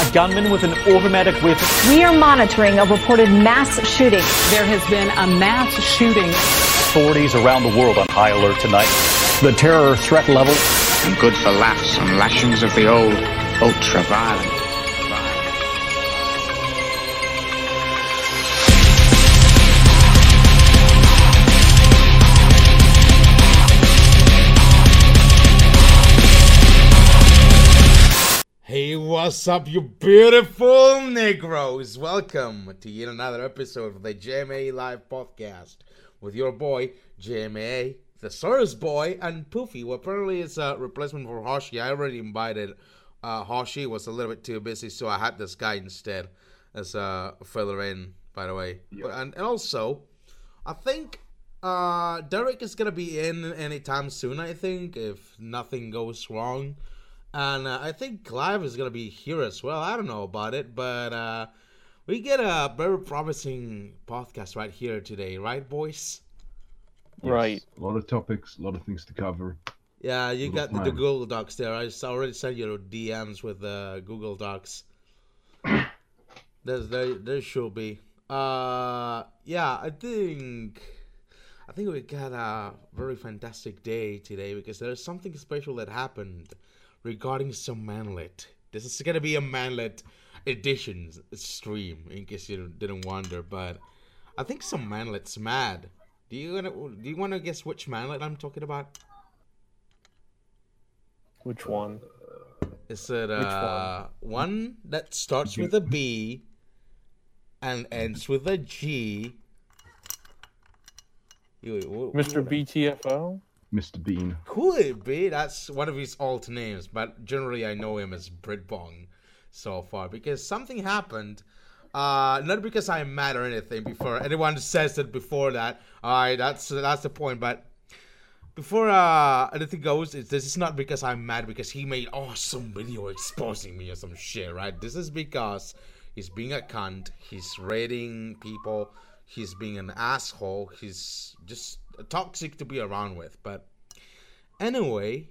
a gunman with an automatic weapon. We are monitoring a reported mass shooting. There has been a mass shooting. Authorities around the world on high alert tonight. The terror threat level. And good for laughs and lashings of the old ultra violent. What's up, you beautiful Negroes? Welcome to yet another episode of the JMA Live Podcast with your boy, JMA, the Source Boy, and Poofy, who apparently is a replacement for Hoshi. I already invited uh, Hoshi, was a little bit too busy, so I had this guy instead as a filler in, by the way. But, and, and also, I think uh, Derek is going to be in anytime soon, I think, if nothing goes wrong. And uh, I think Clive is going to be here as well. I don't know about it, but uh, we get a very promising podcast right here today, right, boys? Right. A lot of topics, a lot of things to cover. Yeah, you got the, the. Google Docs there. I s- already sent you DMs with uh, Google Docs. There's there there should be. Uh, yeah, I think I think we got a very fantastic day today because there's something special that happened regarding some manlet. This is gonna be a manlet edition stream in case you didn't wonder, but I think some manlet's mad. Do you wanna do you wanna guess which manlet I'm talking about? Which one? Is it uh one that starts with a B and ends with a G? Mr. BTFO? Mr. Bean. Could be? That's one of his alt names, but generally I know him as Britbong so far because something happened. Uh, not because I'm mad or anything. Before anyone says it before that, alright, that's that's the point. But before uh anything goes, it's, this is not because I'm mad because he made awesome video exposing me or some shit, right? This is because he's being a cunt. He's rating people. He's being an asshole. He's just toxic to be around with. But anyway,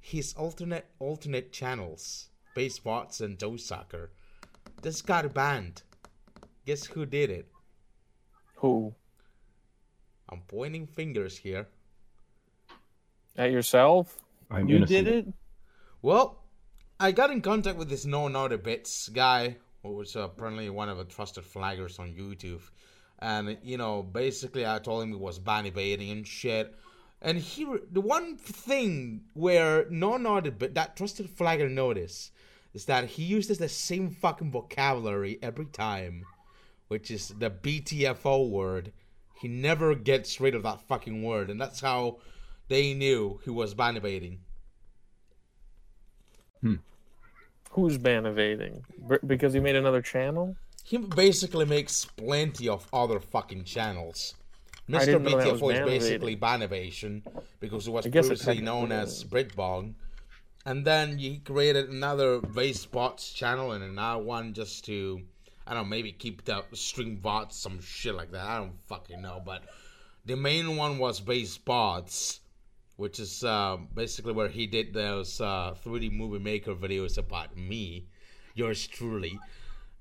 his alternate alternate channels, Base Bots and Toe Sucker, just got banned. Guess who did it? Who? I'm pointing fingers here. At yourself? I'm you innocent. did it? Well, I got in contact with this No Naughty Bits guy, who was apparently one of the trusted flaggers on YouTube. And, you know, basically I told him it was ban evading and shit. And he, the one thing where No Naughty Bit, that trusted flagger noticed, is that he uses the same fucking vocabulary every time, which is the BTFO word. He never gets rid of that fucking word, and that's how they knew he was ban evading. Hmm. Who's ban evading? B- because he made another channel? He basically makes plenty of other fucking channels. Mr. didn't know that BTFO is ban basically Banivation because it was I guess it previously known as Britbong. And then he created another base bots channel and another one just to, I don't know, maybe keep the stream bots, some shit like that. I don't fucking know. But the main one was base bots, which is uh, basically where he did those uh, 3D movie maker videos about me, yours truly.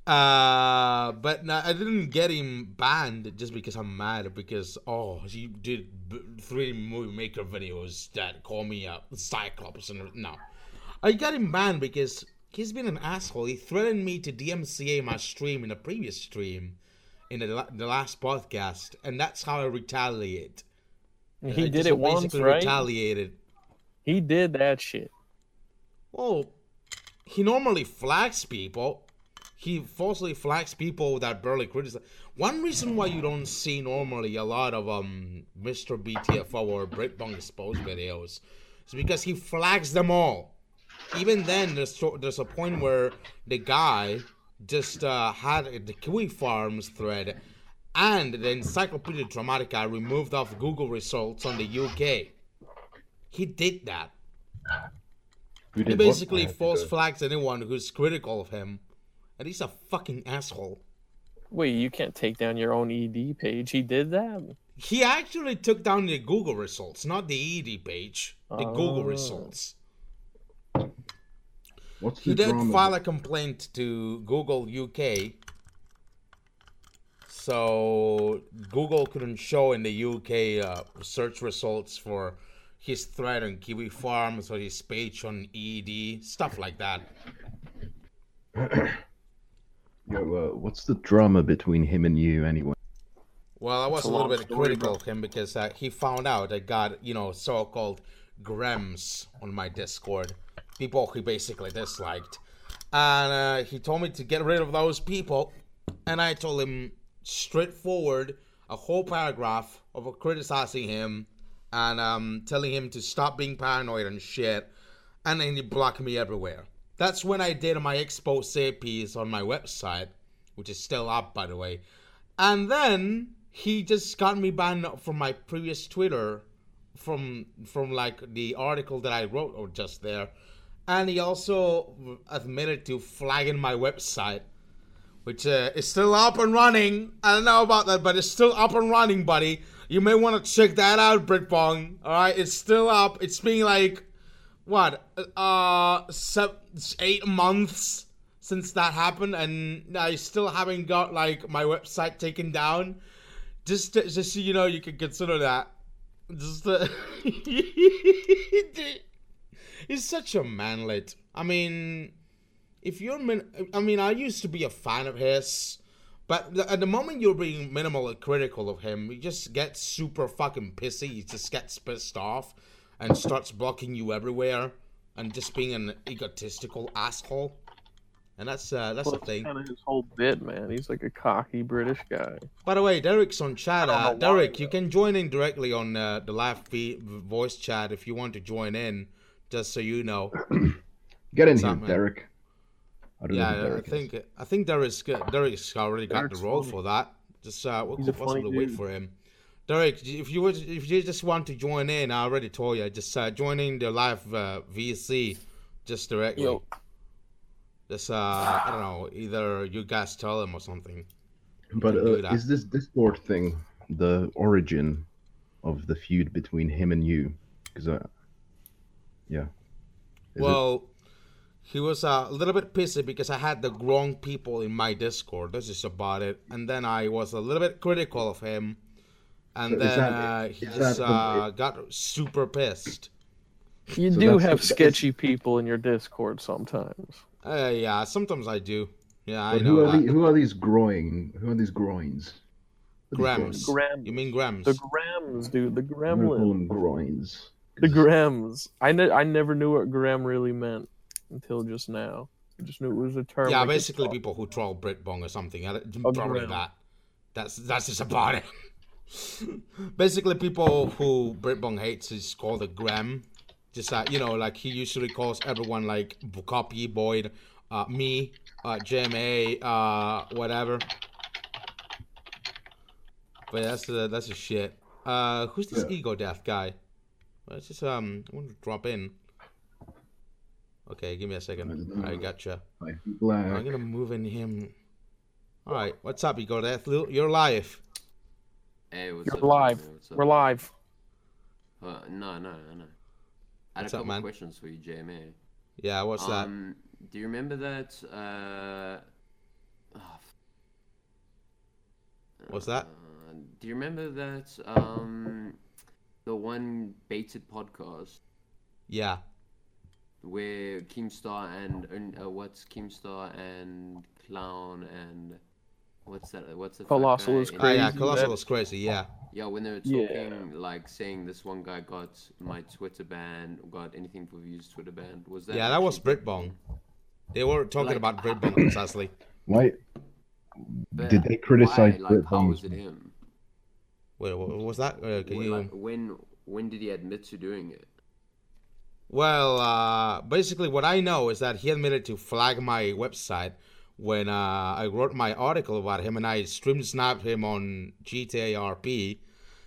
Uh, but no, I didn't get him banned just because I'm mad because oh he did b- three movie maker videos that call me a cyclops and no, I got him banned because he's been an asshole. He threatened me to DMCA my stream in a previous stream in the, la- the last podcast, and that's how I retaliate. I He did it once, right? Retaliated. He did that shit. Well, he normally flags people. He falsely flags people that barely criticize. One reason why you don't see normally a lot of um Mr. BTFO or Britbong exposed videos is because he flags them all. Even then, there's there's a point where the guy just uh, had the Kiwi Farms thread and the Encyclopedia Dramatica removed off Google results on the UK. He did that. Who He basically I have to false flags anyone who's critical of him. And he's a fucking asshole. Wait, you can't take down your own ED page. He did that? He actually took down the Google results, not the ED page. The Google Oh. results. What's he the did drama? file a complaint to Google UK. So Google couldn't show in the UK uh, search results for his thread on Kiwi Farms or his page on ED, stuff like that. Yo, uh, what's the drama between him and you anyway? Well, I was a a little bit story, critical bro. of him because uh, he found out I got, you know, so called Grems on my Discord. People he basically disliked. And uh, he told me to get rid of those people. And I told him straightforward a whole paragraph of criticizing him and um, telling him to stop being paranoid and shit. And then he blocked me everywhere. That's when I did my expose piece on my website, which is still up, by the way. And then he just got me banned from my previous Twitter from from like the article that I wrote or just there. And he also admitted to flagging my website, which uh, is still up and running. I don't know about that, but it's still up and running, buddy. You may want to check that out, Britbong. All right, it's still up. It's being like what uh seven, eight months since that happened and i still haven't got like my website taken down? Just to, just so you know you can consider that. Just uh, he's such a manlet. I mean if you're min- i mean i used to be a fan of his but at the moment you're being minimally critical of him, he just gets super fucking pissy. He just gets pissed off and starts blocking you everywhere and just being an egotistical asshole. And that's uh, that's Well, the thing. kind of his whole bit, man. He's like a cocky British guy. By the way, Derek's on chat. Uh, don't why, Derek, you can join in directly on uh, the live feed, voice chat if you want to join in. Just so you know. Get in here. Derek. I don't know Yeah, who I Derek is. think I think Derek's got- Derek's already got Derek's the role funny. for that. Just uh, we'll He's a possibly wait for him. Derek, if you would, if you just want to join in, I already told you, just uh, join in the live uh, VC just directly. Yo. Just uh, I don't know, either you guys tell him or something. But can do uh, that. is this Discord thing the origin of the feud between him and you? Because, uh, yeah. Is it- well, he was uh, a little bit pissy because I had the wrong people in my Discord. This is about it. And then I was a little bit critical of him. And So then that- uh, he just uh, got super pissed. You So do have that's- sketchy people in your Discord sometimes. Uh, yeah, sometimes I do. Yeah, I but know who are that. the, who are these groin? Who are these groins? What Grams. Grams. You mean Grams? The Grams, dude. The I'm call Gremlin. them groins. The Grams. I ne- I never knew what gram really meant until just now. I just knew it was a term. yeah, basically people who troll Britbong or something. I don't- Probably Gram. that. That's that's just about it. basically, people who Britbong hates is called a Gram. Just uh, you know, like he usually calls everyone like Copy Boyd, uh, me, uh, JMA, uh, whatever. But that's the that's the shit. Uh, who's this Yeah. ego death guy? Let's just um, I want to drop in. Okay, give me a second. I gotcha. Like I'm gonna move in him. All right, what's up, Ego Death? You're live. Hey, what's You're up? live. What's up? We're live. Uh, no, no, no, no. I had What's a couple man? questions for you, JMA. Yeah, what's that? um, Do you remember that? Uh, oh, f- What's that? uh, do you remember that? Um, the one baited podcast Yeah. where Keemstar and and, uh, what's Keemstar and Clown and what's that? What's the fat Colossal is crazy. Oh yeah, Colossal is crazy. Yeah. Yeah, when they were Yeah. talking, like saying this one guy got my Twitter ban, got anything for views Twitter ban. Was that? Yeah, that was actually Britbong. They were talking Like- about Britbong precisely. Why? But Did they criticize why? Like, how was it him? Wait, what what was that? Uh, can When, you? like, when when did he admit to doing it? Well, uh, basically, what I know is that he admitted to flag my website when uh, I wrote my article about him, and I stream sniped him on GTA RP.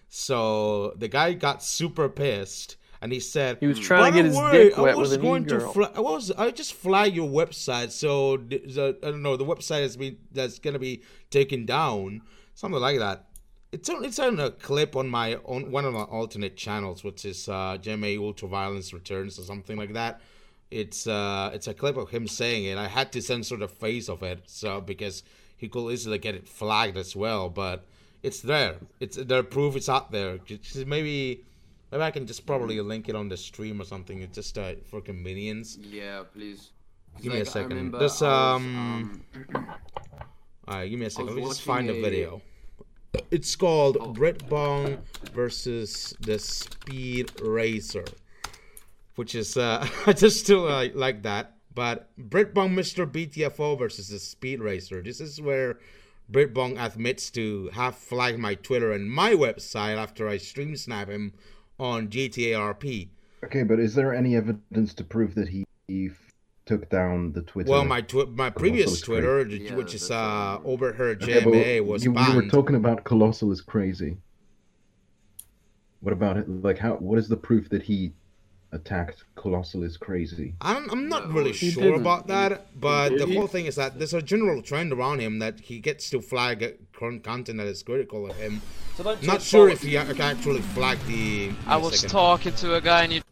So the guy got super pissed, and he said He was trying to get his way, dick I wet was with an going to e-girl." fla- I was I just flag your website, so the, the, I don't know the website has been that's gonna be taken down, something like that. It's on it's on a clip on my on one of my alternate channels, which is uh, JMA Ultraviolence Returns or something like that. It's uh it's a clip of him saying it. I had to censor the face of it so because he could easily get it flagged as well, but it's there. It's the proof it's out there. Just Maybe maybe I can just probably link it on the stream or something. It's just uh, for convenience. Yeah, please. Give me a second. I um, All right, give me a second. Let me just find the a- video. It's called Oh. Britbong versus the Speed Racer, which is uh, I just still uh, like that. But Britbong Mr. BTFO versus the Speed Racer. This is where Britbong admits to have flagged my Twitter and my website after I stream snipe him on GTA RP. Okay, but is there any evidence to prove that he, he took down the Twitter? Well, my twi- my previous Twitter, Yeah, which is that's, uh, overheard Okay, JMA, was you, banned. you were talking about Colossal is crazy. What about it? Like, how? What is the proof that he attacked Colossal is crazy? I'm, I'm not No, really sure didn't. about that, but the whole thing is that there's a general trend around him that he gets to flag uh, current content that is critical of him. So don't Not sure if he ac- actually flagged the. give I was second. talking to a guy and you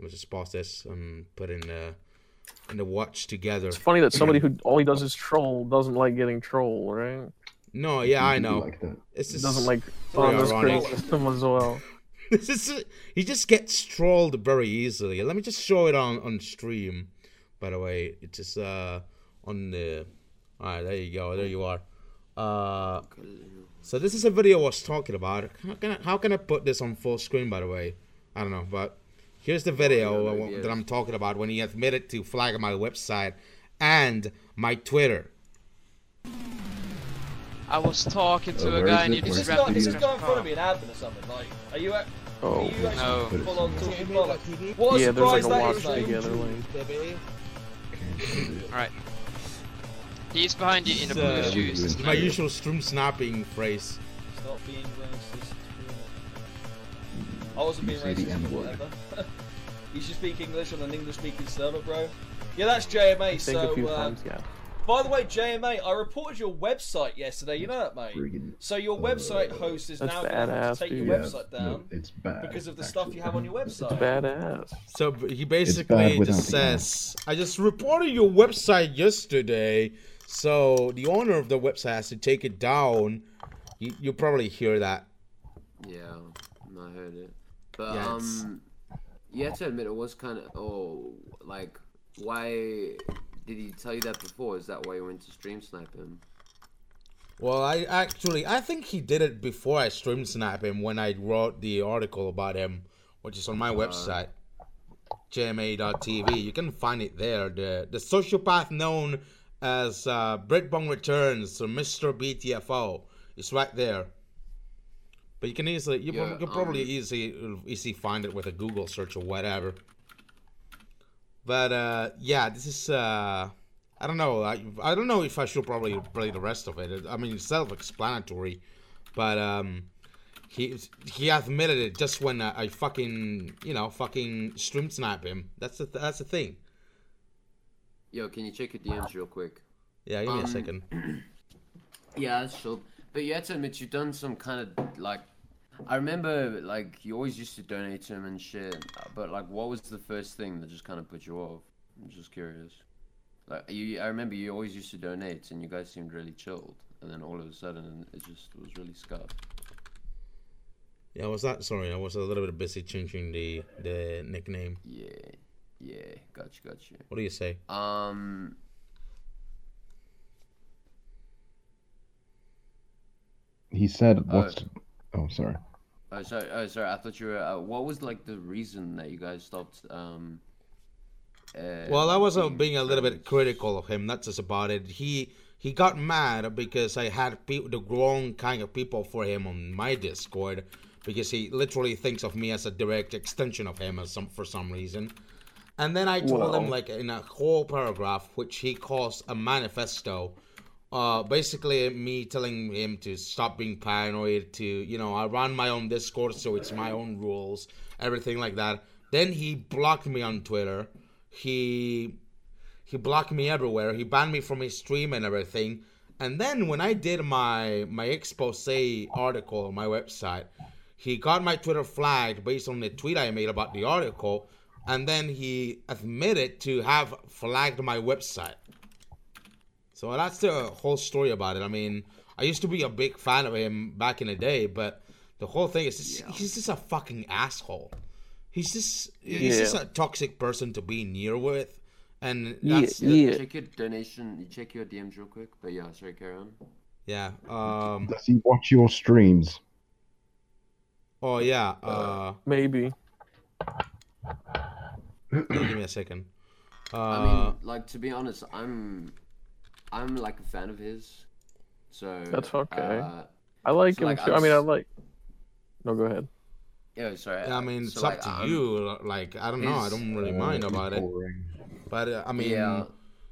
Let's just pause this and put in the in the watch together. It's funny that somebody who all he does is troll doesn't like getting troll, right? No, yeah, I know. Like. It's just Doesn't like pretty on this ironic. great as well. This is he just gets trolled very easily. Let me just show it on on stream. By the way, it's just uh on the. All right, there you go. There you are. Uh, so this is a video I was talking about. How can I, how can I put this on full screen? By the way, I don't know, but here's the video yeah, uh, that I'm talking about when he admitted to flagging my website and my Twitter. I was talking to Oh, a guy is and it? you just this wrapped guy, me is in this a guy in front of car. me an admin or something? Like, are you, act- Oh, are you actually No. Put it full on somewhere. What a yeah, there's like a that watch is, mate. together link. Alright. He's behind you in the blue Uh, shoes. It's My usual stream sniping phrase. Stop being racist. I wasn't being You racist, whatever. you should speak English on an English-speaking server, bro. Yeah, that's JMA. I think So, a few uh, times, yeah. By the way, JMA, I reported your website yesterday. You know that, mate. Friggin- So your website host is That's now going to badass, to take your. Yeah, website no, down it's bad. because of the stuff you have on your website. It's badass. So he basically just says, "I just reported your website yesterday, so the owner of the website has to take it down." You you probably hear that. Yeah, I heard it. But Yeah, um, you have to admit it was kind of oh, like why did he tell you that before? Is that why you went to stream snipe him? Well, I actually I think he did it before I stream snipe him when I wrote the article about him, which is on my website, jma.tv. You can find it there. The the sociopath known as uh, Britbong Returns, Mr. BTFO, is right there. But you can easily you, Yeah, can probably um, easily easily find it with a Google search or whatever. But uh, yeah, this is uh, I don't know. I, I don't know if I should probably play the rest of it. I mean, it's self-explanatory, but um, he he admitted it just when I, I fucking you know fucking stream snipe him. That's the that's the thing. Yo, can you check your DMs real quick? Yeah, give me a Um, second. Yeah, that's sure. But you have to admit you've done some kind of like. I remember like you always used to donate to him and shit. But like, what was the first thing that just kind of put you off? I'm just curious. Like you, I remember you always used to donate, and you guys seemed really chilled. And then all of a sudden, it just was really scuffed. Yeah, was that sorry? I was a little bit busy changing the the nickname. Yeah, yeah, gotcha, gotcha. What do you say? Um, He said, "What's?" Oh, sorry. oh sorry, oh sorry. I thought you were. Uh, what was like the reason that you guys stopped? Um. Uh, Well, I was uh, being being a little bit critical of him. That's just about it. He he got mad because I had pe- the wrong kind of people for him on my Discord because he literally thinks of me as a direct extension of him as some for some reason. And then I told him like in a whole paragraph, which he calls a manifesto, uh, basically me telling him to stop being paranoid, to you know I run my own Discord, so it's my own rules, everything like that. Then he blocked me on Twitter. He he blocked me everywhere. He banned me from his stream and everything. And then when I did my my expose article on my website, he got my Twitter flagged based on the tweet I made about the article. and then he admitted to have flagged my website. So that's the whole story about it. I mean, I used to be a big fan of him back in the day, but the whole thing is just, he's just a fucking asshole. He's just he's just a toxic person to be near with, and Yeah, that's yeah. Check your donation. Check your DMs real quick. But yeah, sorry, carry on. yeah. Um. Does he watch your streams? Oh yeah. Uh. Maybe. give me a second. Uh. I mean, like to be honest, I'm, I'm like a fan of his. So That's okay. Uh, I like So, him like, too. I'm I mean, I s- like. No, go ahead. yeah, sorry. I mean, so, it's like, up to I'm- you. Like, I don't know. I don't really mind about it. But uh, I mean, Yeah.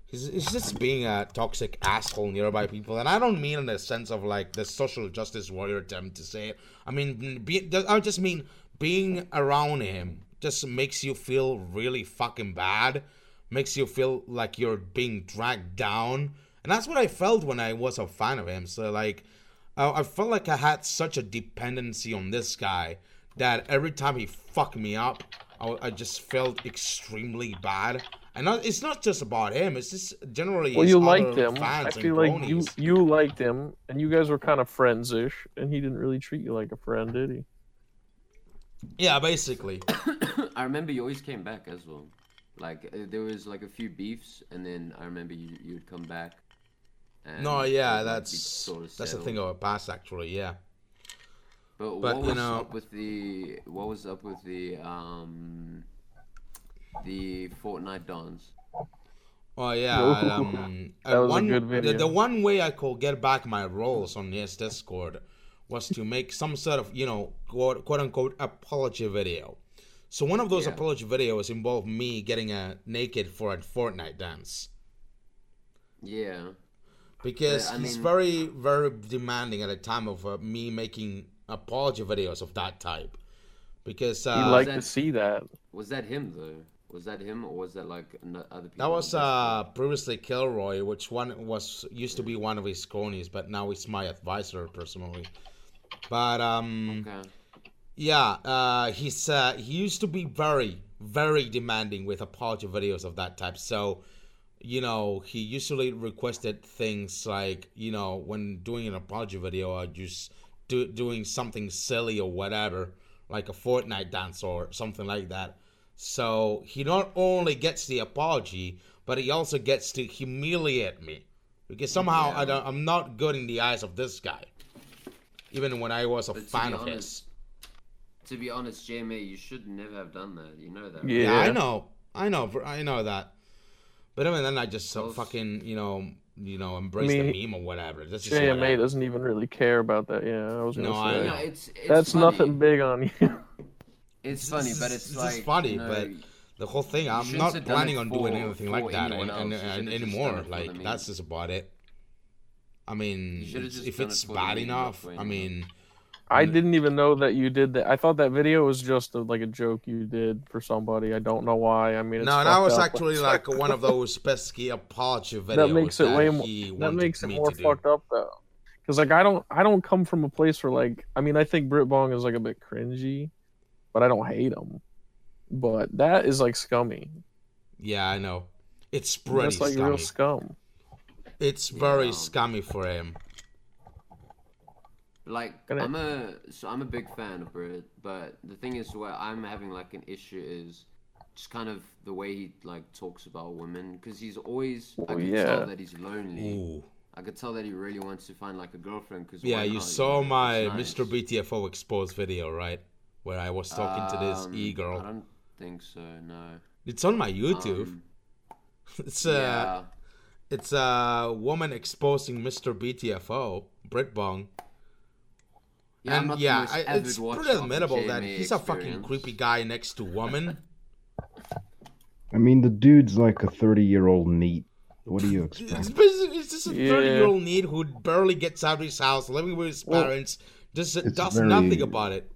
he's, he's just being a toxic asshole nearby people, and I don't mean in the sense of like the social justice warrior attempt to say it. I mean, be, I just mean being around him just makes you feel really fucking bad, makes you feel like you're being dragged down, and that's what I felt when I was a fan of him. So like, I, I felt like I had such a dependency on this guy that every time he fucked me up, I, I just felt extremely bad. And not, it's not just about him; it's just generally. Well, his you other liked him. Fans I and feel like you you liked him, and you guys were kind of friends-ish, and he didn't really treat you like a friend, did he? Yeah, basically. I remember you always came back as well. Like uh, there was like a few beefs, and then I remember you you would come back. And No, yeah, would, like, be that's sort of that's the thing about a past, actually. Yeah. But, But, what you was know- up with the what was up with the um the Fortnite dons? Oh yeah, Ooh, um, that uh, was a good The, video. the one way I could get back my roles on this Discord was to make some sort of you know quote, quote unquote apology video. So one of those Yeah. apology videos involved me getting a naked for a Fortnite dance Yeah. Because I he's mean- very very demanding at a time of uh, me making apology videos of that type. Because He uh, liked that- to see that. Was that him though? Was that him or was that like other people? That was uh previously Kilroy, which one was used to be one of his cronies, but now he's my advisor personally. But um Okay. yeah, uh he's uh he used to be very, very demanding with apology videos of that type. So, you know, he usually requested things like, you know, when doing an apology video or just do, doing something silly or whatever, like a Fortnite dance or something like that. So he not only gets the apology, but he also gets to humiliate me because somehow I don't, I'm not good in the eyes of this guy, even when I was a But fan be of his. To be honest, JMA, you should never have done that. You know that. right? Yeah. Yeah, I know, I know, I know that. But even then, I just Those- fucking, you know, you know, embrace mean, the meme or whatever. That's just JMA whatever. doesn't even really care about that. Yeah, I was gonna No, I. No, it's, it's That's funny. nothing big on you. It's This funny, is- but this it's like funny, you know, but The whole thing, I'm shouldn't not have done planning it on doing anything like that and, and, and anymore. done it for the Like that's just about it. I mean, You should've it's- just if it's it for the bad enough, I anyone. mean, I didn't even know that you did that. I thought that video was just a, like a joke you did for somebody. I don't know why. I mean, it's no, that was up. actually like one of those pesky apology videos that makes it way more. That makes it more do. fucked up though. Because like I don't, I don't come from a place where like, I mean, I think Brit Bong is like a bit cringy, but I don't hate him. But that is like scummy. Yeah, I know. It's pretty That's like scummy. real scum. It's very Yeah. scummy for him. Like Gonna- I'm a so I'm a big fan of Brit, but the thing is where I'm having like an issue is just kind of the way he like talks about women because he's always I Oh, can yeah. tell that he's lonely. Ooh. I could tell that he really wants to find like a girlfriend because Yeah, you saw my nice. Mr. BTFO exposed video, right? Where I was talking to this Um, e I girl. don't think so. No. It's on my YouTube. Um, it's a, yeah. it's a woman exposing Mr. BTFO, Brit Bong. Yeah, I'm and not the yeah, most I, avid it's watcher pretty admirable that JMA he's a fucking creepy guy next to woman. I mean, the dude's like a 30 year old NEET. What do you expect? basically it's just a thirty year old NEET who barely gets out of his house, living with his Well, parents, just does very- nothing about it.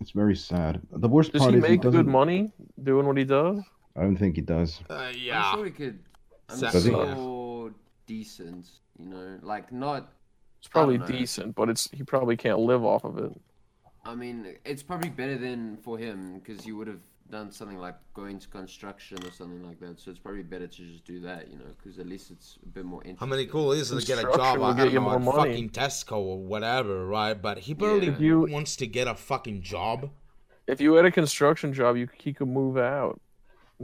It's very sad. The worst Does part he is make good money doing what he does? I don't think he does. Uh, I'm sure he could. I'm Does he? so decent, you know, like not. It's probably decent, but it's he probably can't live off of it. I mean, it's probably better than for him because he would have done something like going to construction or something like that. So it's probably better to just do that, you know, because at least it's a bit more interesting. How many cool is it to get a job at, get I don't know, more at fucking Tesco or whatever, right? But he barely If you- wants to get a fucking job. If you had a construction job, you he could move out and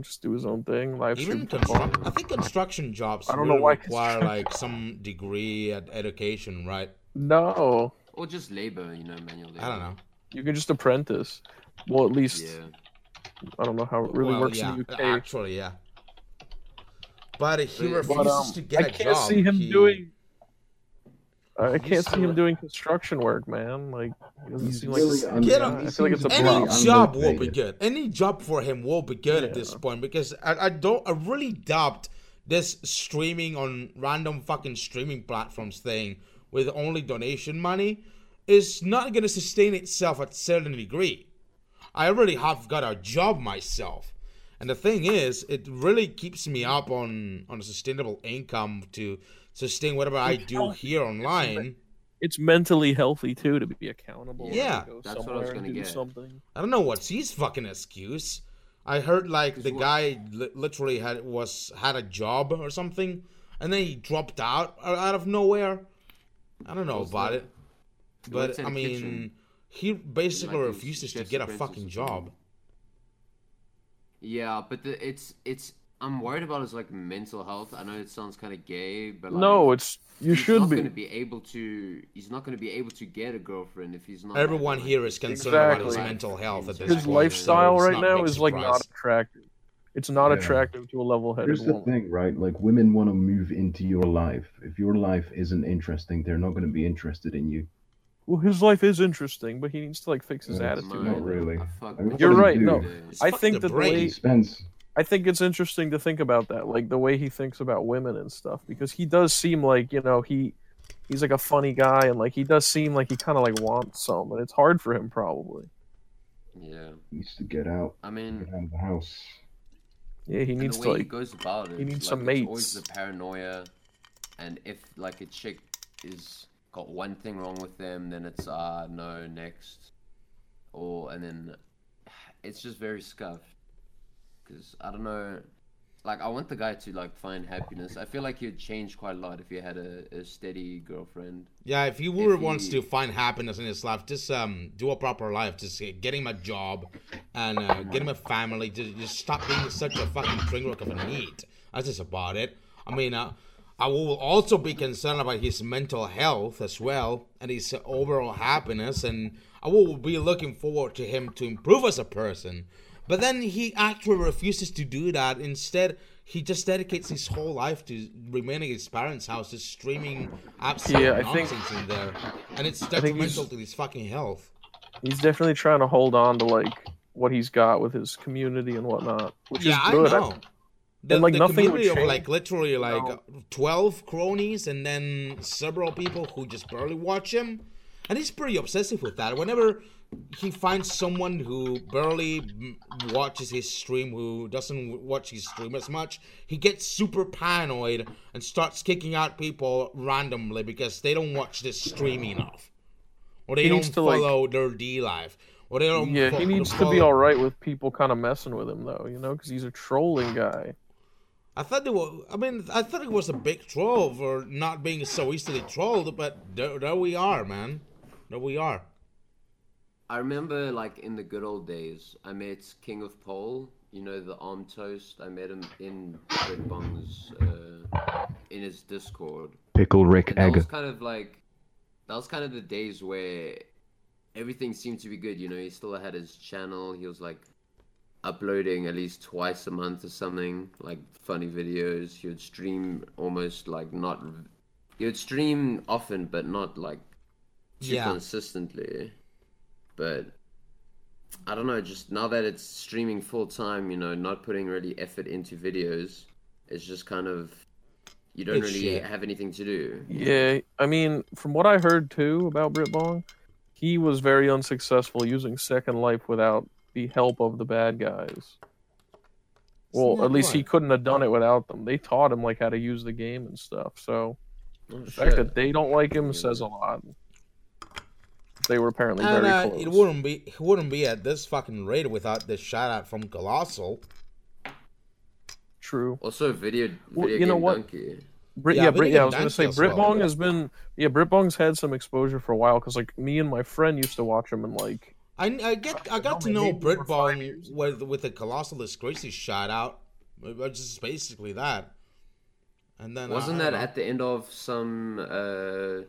just do his own thing. Live Even stream constru- I think construction jobs I don't know really why require like some degree at education, right? No, Or just labor, you know, manual labor. I don't know. you can just apprentice. Well, at least Yeah. I don't know how it really Well, works yeah, in the UK. Actually, yeah. But he But- refuses But um, to get I a job. I can't see him He- doing. I can't see him still- doing construction work, man. Like, he doesn't He's seem really like. un- Get him. I feel like it's a Any block. block. job will be good. Any job for him will be good at this point because I, I don't I really doubt this streaming on random fucking streaming platforms thing with only donation money is not gonna sustain itself at a certain degree. I already have got a job myself. And the thing is, it really keeps me up on on a sustainable income to sustain whatever I do here online. It's mentally healthy too to be accountable. Yeah. go That's what I was gonna do get. Something. I don't know what's his fucking excuse. I heard like the what- guy li- literally had was had a job or something, and then he dropped out out of nowhere. I don't know What's about that? it, but works at I a mean, kitchen. he basically Like refuses to get a fucking job. Yeah, but the, it's it's I'm worried about his like mental health. I know it sounds kind of gay, but like, No, it's you he's should not be. going to be able to. He's not going to be able to get a girlfriend if he's not. Everyone having, here like, is concerned about his mental health at this His point. so lifestyle it's right now big is like not attractive. It's not Yeah. attractive to a level-headed Here's the woman. thing, right? Like women want to move into your life. If your life isn't interesting, they're not going to be interested in you. Well, his life is interesting, but he needs to like fix his Yeah, attitude. Not really. I mean, You're right, do? no. It's I think the that the way He spends. I think it's interesting to think about that, like the way he thinks about women and stuff, because he does seem like you know he he's like a funny guy, and like he does seem like he kind of like wants some, and it's hard for him probably. Yeah, He needs to get out. I mean, Get out of the house. Yeah, he and needs the to way he goes about it. he needs like, some it's Always the paranoia, and if like a chick is got one thing wrong with them, then it's uh no next, or and then it's just very scuffed. Cause I don't know, like I want the guy to like find happiness. I feel like he'd change quite a lot if he had a, a steady girlfriend. Yeah, if he really wants he- to find happiness in his life, just um do a proper life. Just get him a job and uh, get him a family. Just, just stop being such a fucking train wreck of a NEET. That's just about it. I mean, uh, I will also be concerned about his mental health as well and his overall happiness, and I will be looking forward to him to improve as a person. But then he actually refuses to do that. Instead, he just dedicates his whole life to remaining at his parents' house, just streaming absolute Yeah, I think- in there, and it's detrimental to his fucking health. he's definitely trying to hold on to like what he's got with his community and whatnot, which yeah, is good. I know. The, And, like, the nothing community of like literally like No. twelve cronies and then several people who just barely watch him, and he's pretty obsessive with that. Whenever he finds someone who barely watches his stream, who doesn't watch his stream as much, he gets super paranoid and starts kicking out people randomly because they don't watch this stream enough, or they He don't to, like- follow their DLive, or they don't. Yeah, fo- he needs to be all right with people kind of messing with him though, you know, because he's a trolling guy. I thought it was. I mean, I thought it was a big troll for not being so easily trolled, but there, there we are, man. There we are. I remember, like in the good old days, I met King of Pole. You know the arm toast. I met him in Red Bong's, uh, in his Discord. Pickle Rick And that Egg. was kind of like, that was kind of the days where everything seemed to be good. You know, he still had his channel. He was like uploading at least twice a month or something, like funny videos. He would stream almost like not. He would stream often, but not like too Yeah. consistently. But I don't know. Just now that it's streaming full time, you know, not putting really effort into videos, it's just kind of you don't It's really shit. have anything to do. Yeah, I mean, from what I heard too about Brit Bong, he was very unsuccessful using Second Life without the help of the bad guys. Well, at least he couldn't have done it without them. They taught him like how to use the game and stuff. So Oh, the fact that they don't like him says a lot. They were apparently And very uh, close. it wouldn't be it wouldn't be at this fucking rate without this shout out from Colossal. True. Also, video video Well, you game know what? donkey. Brit, Yeah, yeah, Video Brit, yeah, I was gonna say Donkey as well, Britbong yeah. has been yeah, Britbong's had some exposure for a while because like me and my friend used to watch him and like I, I get I got to know for five Britbong with with the Colossal is Crazy's shout out. It just basically that. And then Wasn't I, I that don't at the end of some uh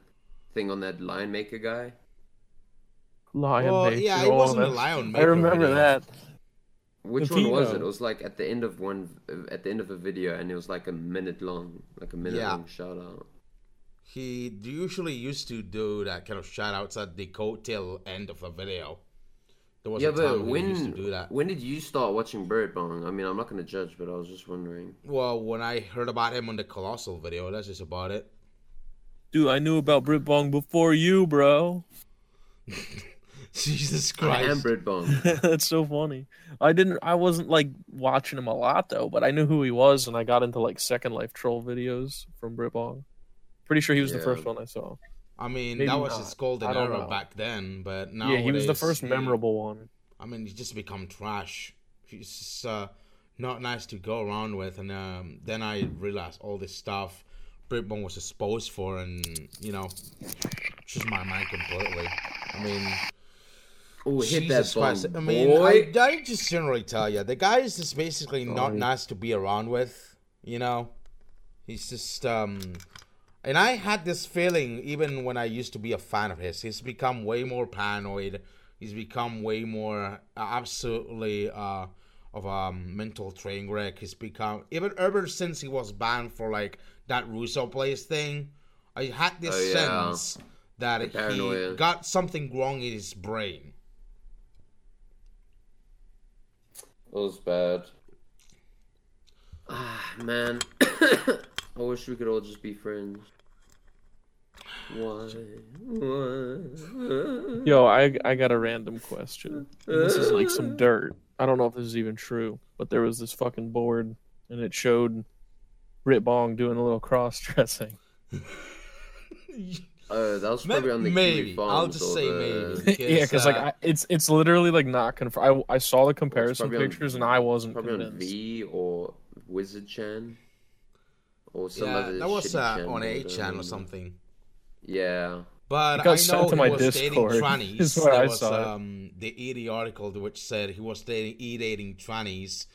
thing on that Lion Maker guy? Lion Well, Maker. yeah, it wasn't a that's- Lion I remember video. that. Which The one was it? It was like at the end of one, at the end of a video, and it was like a minute long, like a minute Yeah. long shout out. He usually used to do that kind of shout outs at the coattail end of a video. There was Yeah, a but time when he used to when do that. when did you start watching Bird Birdbong? I mean, I'm not gonna judge, but I was just wondering. Well, when I heard about him on the Colossal video, that's just about it. Dude, I knew about Britbong before you, bro. Jesus I am Christ. Birdbong. That's so funny. I didn't. I wasn't like watching him a lot though, but I knew who he was, and I got into like Second Life troll videos from Britbong. Pretty sure he was the first one I saw. I mean, Maybe that was not. his golden I era know. back then, but now yeah, he was the first memorable one. I mean, he's just become trash. He's just, uh, not nice to go around with. And um, then I realized all this stuff Britbong was exposed for, and you know, just my mind completely. I mean, Oh, hit Jesus that Christ. bomb, I mean, boy. I, I just generally tell you, the guy is just basically not nice to be around with. You know, he's just um. And I had this feeling even when I used to be a fan of his. He's become way more paranoid. He's become way more uh, absolutely uh, of a mental train wreck. He's become even ever since he was banned for like that Russo place thing. I had this Oh, yeah. sense that he got something wrong in his brain. It was bad. Ah, man. I wish we could all just be friends. Why? Why? Yo, I I got a random question. And this is like some dirt. I don't know if this is even true, but there was this fucking board, and it showed Britbong doing a little cross dressing. Oh, that was probably on the maybe. Kiwi I'll just say the- maybe. yeah, because like uh, I, it's it's literally like not confirmed. I I saw the comparison probably on- pictures and I wasn't Probably on. V or Wizard Chan. Or some yeah, other that was shitty uh, chan on board, I A or something. Yeah. But I know to he my was dating trannies. is where there I was saw um, the ED article which said he was dating, e dating trannies,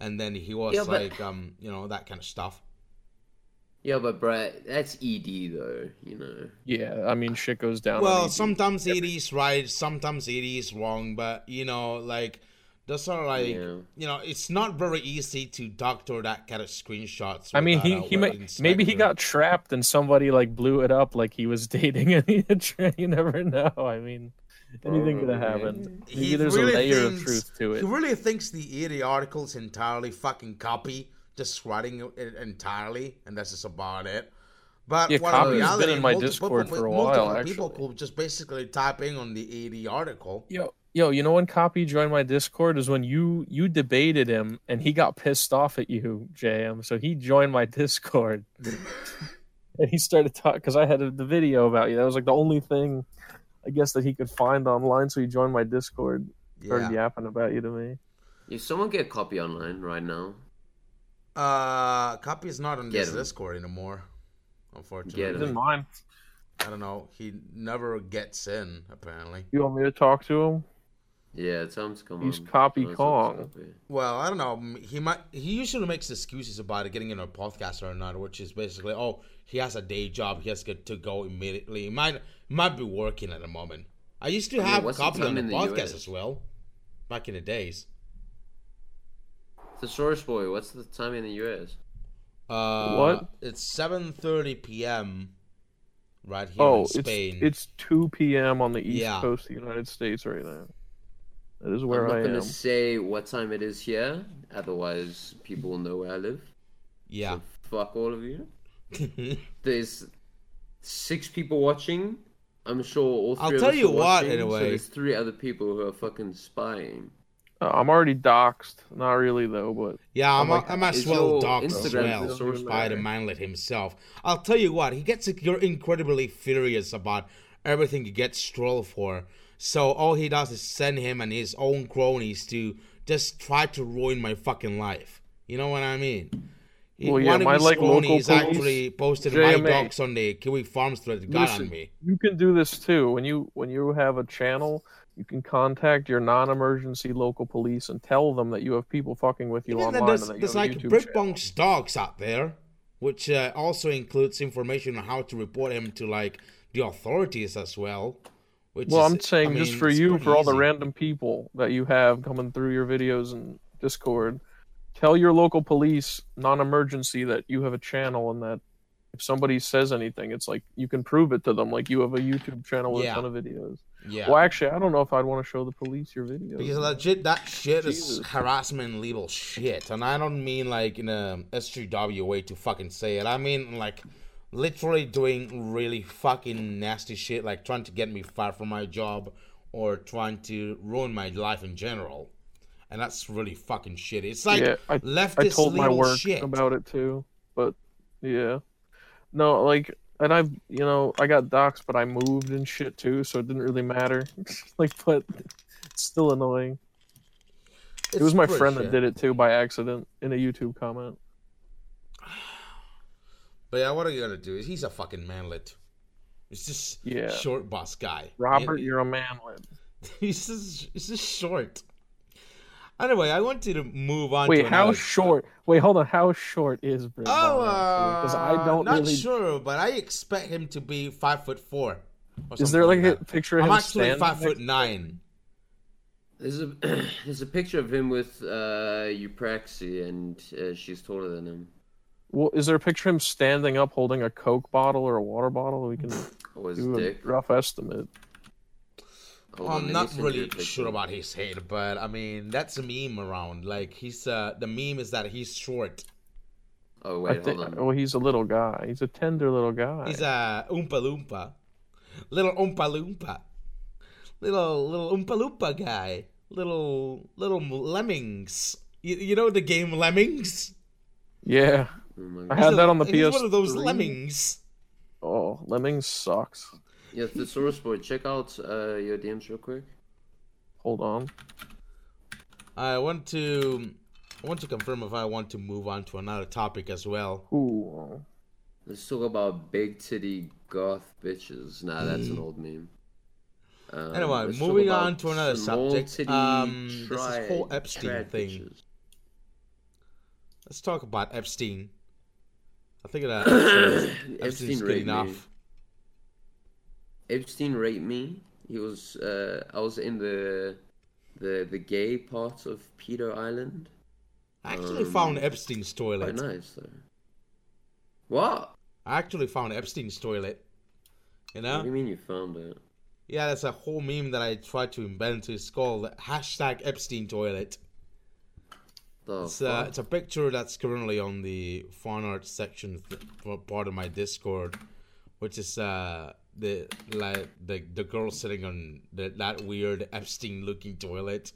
and then he was Yeah, but- like, um, you know, that kind of stuff. Yeah, but Brett, that's ED though, you know. Yeah, I mean shit goes down. on Well, ED. sometimes ED is right, sometimes ED is wrong, but you know, like those are like, Yeah. you know, it's not very easy to doctor that kind of screenshots. I mean, he he web may, maybe he got trapped and somebody like blew it up like he was dating and he you never know. I mean, anything could have happened. Maybe He there's really a layer thinks- of truth to it. He really thinks the ED article is entirely fucking copy, just writing it entirely, and that's just about it. But Yeah, what copy's in been in my multiple Discord people- for a multiple while, People actually. could just basically type in on the ED article. Yo, yo, you know when Copy joined my Discord is when you you debated him and he got pissed off at you, JM. So he joined my Discord and he started talking because I had a, the video about you. That was like the only thing I guess that he could find online. So he joined my Discord, started Yeah. yapping about you to me. If someone get copy online right now, Uh, copy is not on Get this him. Discord anymore. Get Unfortunately, him. It's in mine. I don't know. He never gets in. Apparently. You want me to talk to him? yeah, tell him to come He's on. Copy Tell him Kong. Well, I don't know. He might. He usually makes excuses about it getting in a podcast or not, which is basically, oh, he has a day job. He has to to go immediately. He might might be working at the moment. I used to Yeah, have what's the copy on the the podcast US? as well, back in the days. Thesaurus boy, what's the time in the US? Uh, What? It's seven thirty p.m. right here Oh, in it's Spain. it's it's two p.m. on the east Yeah. coast of the United States right now. That is where I'm where not I gonna say what time it is here, otherwise people will know where I live. yeah. Fuck all of you. There's six people watching. I'm sure all 3 I'll of tell us you are what, watching, anyway. So there's three other people who are fucking spying. Uh, I'm already doxxed. Not really though, but Yeah, I'm, like, I'm as well doxxed as well the source by the manlet himself. I'll tell you what, he gets you're incredibly furious about everything he gets strolled for. So all he does is send him and his own cronies to just try to ruin my fucking life. You know what I mean? Well, yeah, One of my, his like, local cronies actually posted my JMA. dox on the Kiwi Farms thread got Listen, on me. You can do this too. When you when you have a channel, you can contact your non-emergency local police and tell them that you have people fucking with you Yeah, online there's and there's like YouTube Brit channel. Bunk's dogs out there, which uh, also includes information on how to report him to like the authorities as well. Which Well, is, I'm saying I just mean, for you, for all the random people that you have coming through your videos and Discord, tell your local police non-emergency that you have a channel and that if somebody says anything, it's like you can prove it to them, like you have a YouTube channel with Yeah. a ton of videos. Yeah. Well, actually, I don't know if I'd want to show the police your videos. Because legit, that shit is harassment and legal shit, and I don't mean like in a SJW way to fucking say it. I mean like literally doing really fucking nasty shit, like trying to get me fired from my job or trying to ruin my life in general. And that's really fucking shit. It's like yeah, I, leftist I told my work shit. about it too, but yeah, no, like, and I've, you know, I got doxxed, but I moved and shit too, so it didn't really matter. like, but it's still annoying. it was my friend shit. that did it too by accident in a YouTube comment. But yeah, what are you gonna do? He's a fucking manlet. It's just Yeah. short boss guy. Robert, you're a manlet. he's just he's just short. Anyway, I want you to move on. Wait, to how another- short? Wait, hold on. How short is Brit Oh, Bond, actually? Because I don't not really. sure, but I expect him to be five foot four. Is there something like a picture of I'm him actually five foot nine. There's a there's a picture of him with uh, Eupraxi, and uh, she's taller than him. Well, is there a picture of him standing up holding a Coke bottle or a water bottle? We can Or his do a dick. rough estimate. Hold I'm me not send you a really sure about his head, but I mean that's a meme around. Like he's uh the meme is that he's short. Oh I wait, think. hold on. Well, he's a little guy. He's a tender little guy. He's a oompa loompa, little oompa loompa, little little oompa loompa guy, little little lemmings. You, you know the game Lemmings? Yeah, Oh I had a- that on the PS. he's PS. one of those lemmings. Oh, Lemmings sucks. Yeah, Thesaurus Boy, check out uh, your DMs real quick. Hold on. I want to I want to confirm if I want to move on to another topic as well. Ooh. Let's talk about big titty goth bitches. Nah, that's an old meme. Um, Anyway, moving on to another subject. titty Um, this is whole Epstein thing. bitches. Let's talk about Epstein. I think that Epstein's, Epstein Epstein's good raped me. enough. Epstein raped me. He was. Uh, I was in the the the gay part of Peter Island. I actually Um, found Epstein's Quite toilet. nice though. What? I actually found Epstein's toilet. You know? What do you mean you found it? Yeah, that's a whole meme that I tried to invent. It's called hashtag Epstein toilet. The It's, uh, it's a picture that's currently on the fan art section th- part of my Discord, which is uh, the like the the girl sitting on the, that weird Epstein looking toilet,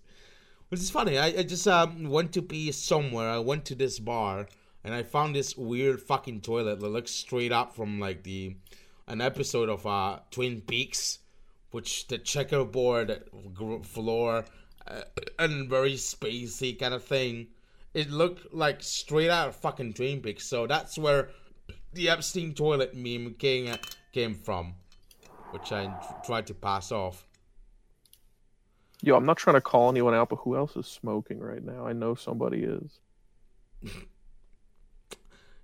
which is funny. I, I just um, went to pee somewhere. I went to this bar and I found this weird fucking toilet that looks straight up from like the an episode of uh, Twin Peaks, which the checkerboard floor uh, and very spacey kind of thing. It looked like straight out of fucking Twin Peaks. So that's where the Epstein toilet meme came came from, which I tried to pass off. Yo, I'm not trying to call anyone out, but who else is smoking right now? I know somebody is.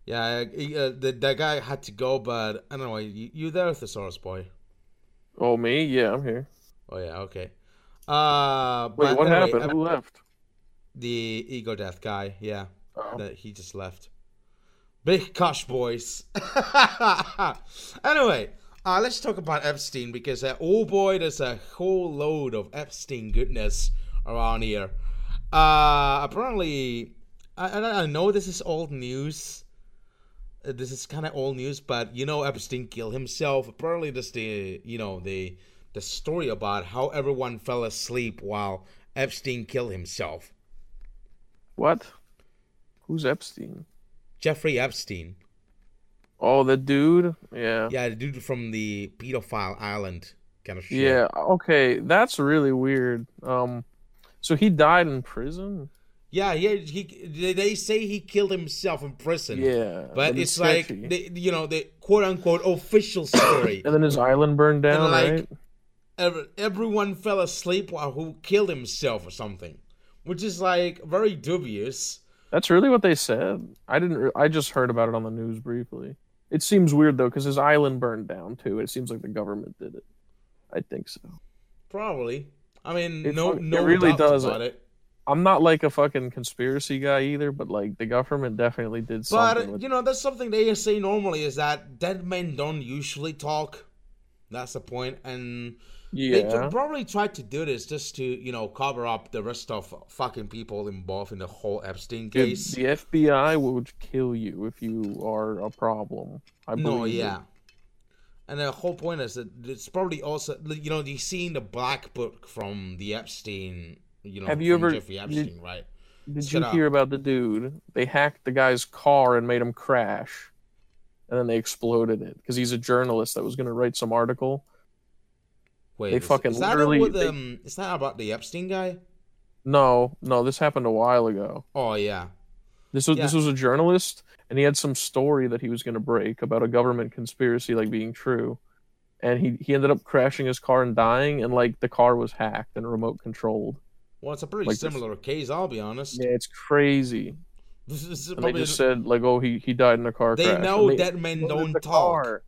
Yeah, he, uh, the the guy had to go, but I don't know. You, you there, Thesaurus boy? Oh, me? Yeah, I'm here. Oh yeah, okay. Uh, Wait, but what anyway, happened? uh, Who left? The ego death guy, yeah. Oh. That he just left. Big Kosh boys. anyway, uh, let's talk about Epstein because uh, oh boy, there's a whole load of Epstein goodness around here. Uh, apparently, I, I I know this is old news. Uh, This is kind of old news, but you know Epstein killed himself. Apparently, this the you know the the story about how everyone fell asleep while Epstein killed himself. What? Who's Epstein? Jeffrey Epstein. Oh, the dude. Yeah. Yeah, the dude from the pedophile island kind of shit. Yeah. Okay, that's really weird. Um, so he died in prison. Yeah, yeah. he they- say he killed himself in prison. Yeah, but it's it's like you know the quote unquote official story. And then his island burned down, like, right? ev- everyone fell asleep while who killed himself or something, which is like very dubious. That's really what they said. I didn't. Re- I just heard about it on the news briefly. It seems weird though, because his island burned down too. It seems like the government did it. I think so. Probably. I mean, It no, fuck- it no really does. about it. I'm not like a fucking conspiracy guy either, but like the government definitely did something. But with- you know, that's something they say normally is that dead men don't usually talk. That's the point, and Yeah. t- probably tried to do this just to you know cover up the rest of fucking people involved in the whole Epstein case. the FBI would kill you if you are a problem. I believe No, yeah. And the whole point is that it's probably also you know you seen the black book from the Epstein, you know, Have you ever- Jeffrey did- Epstein, right? Did Shut you up. hear about the dude? They hacked the guy's car and made him crash, and then they exploded it because he's a journalist that was going to write some article. Wait, they is, fucking is that literally- With, they- um, is that about the Epstein guy? No, no, this happened a while ago. Oh yeah. This was this was a journalist, and he had some story that he was going to break about a government conspiracy like being true, and he he ended up crashing his car and dying, and like the car was hacked and remote controlled. Well, it's a pretty Like this- similar case. I'll be honest. Yeah, it's crazy. This is And they just said like, oh, he he died in a car They crash. know they dead men don't the talk. car.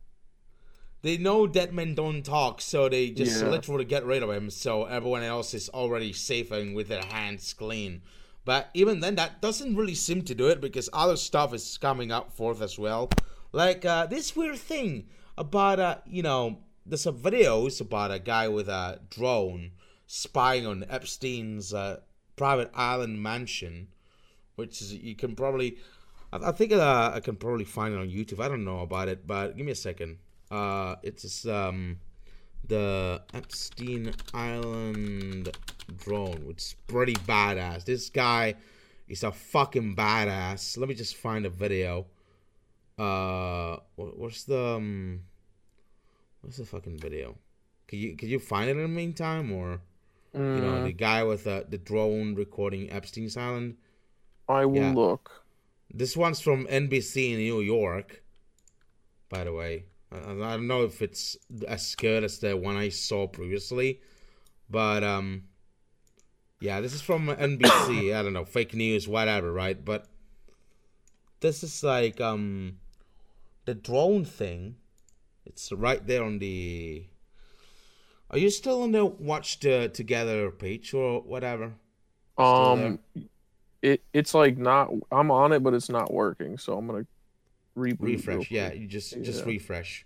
They know dead men don't talk, so they just Yeah. literally get rid of him. So everyone else is already safe and with their hands clean. But even then, that doesn't really seem to do it because other stuff is coming up forth as well. Like uh, this weird thing about uh, you know, there's some videos about a guy with a drone spying on Epstein's uh, private island mansion, which is you can probably. I, I think uh, I can probably find it on YouTube. I don't know about it, but give me a second. Uh, it's um, the Epstein Island drone, which is pretty badass. This guy is a fucking badass. Let me just find a video. Uh, what's the um, what's the fucking video? Can you can you find it in the meantime, or you know the guy with uh, the drone recording Epstein's Island? I will Yeah. look. This one's from NBC in New York, by the way. I, I don't know if it's as good as the one I saw previously, but um, yeah, this is from NBC. I don't know, fake news, whatever, right? But this is like um, the drone thing. It's right there on the. Are you still on the Watch the Together page or whatever? Still there? Um, it it's like not. I'm on it, but it's not working. So I'm gonna reboot. refresh yeah you just just refresh.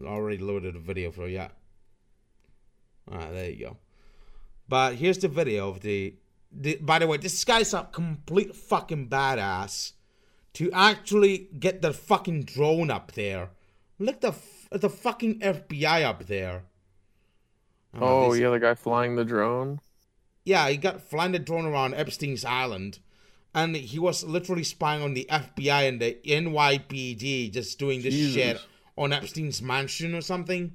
I already loaded a video for you ah there you go. But here's the video of the, the by the way this guy's a complete fucking badass to actually get the fucking drone up there. Look the at the fucking fbi up there. Ah, Oh yeah, the guy flying the drone. yeah, he got flying the drone around Epstein's island, and he was literally spying on the FBI and the NYPD, just doing this Jesus. shit on Epstein's mansion or something.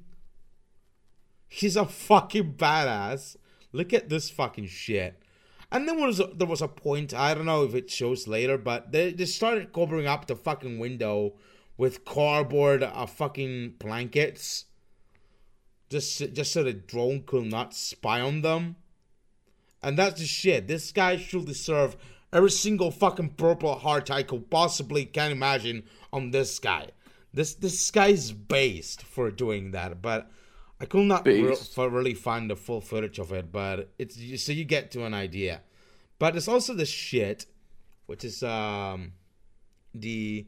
He's a fucking badass. Look at this fucking shit. And then was there was a point I don't know if it shows later, but they they started covering up the fucking window with cardboard uh, fucking blankets, just just so the drone could not spy on them. And that's the shit. This guy should deserve every single fucking purple heart I could possibly can imagine on this guy. This this guy's based for doing that, but I could not re- for really find the full footage of it. But it's you- so you get to an idea. But it's also the shit, which is um the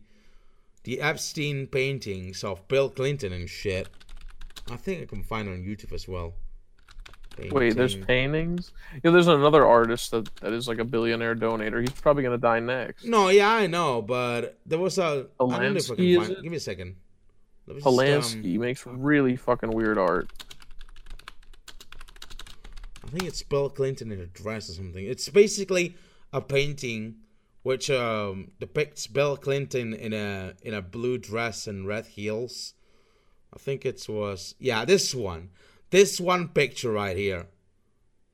the Epstein paintings of Bill Clinton and shit. I think I can find it on YouTube as well. Wait, there's Painting. paintings. Yeah, there's another artist that, that is like a billionaire donator. He's probably gonna die next. No, yeah, I know, but there was a. I don't know if I can Polanski, find. it? Give me a second. Let just, um, Polanski makes really fucking weird art. I think it's Bill Clinton in a dress or something. It's basically a painting which um, depicts Bill Clinton in a in a blue dress and red heels. I think it was yeah this one, this one picture right here.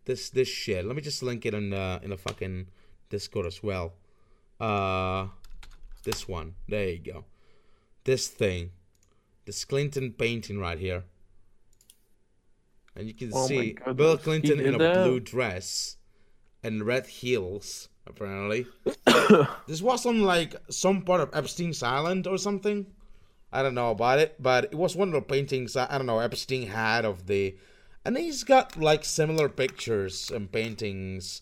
This this shit. Let me just link it in the in the fucking Discord as well. Uh, this one. There you go. This thing, this Clinton painting right here. And you can Oh see goodness, Bill Clinton in a that? blue dress and red heels, apparently. this was on like some part of Epstein's Island or something. I don't know about it, but it was one of the paintings I don't know Epstein had of the, and he's got like similar pictures and paintings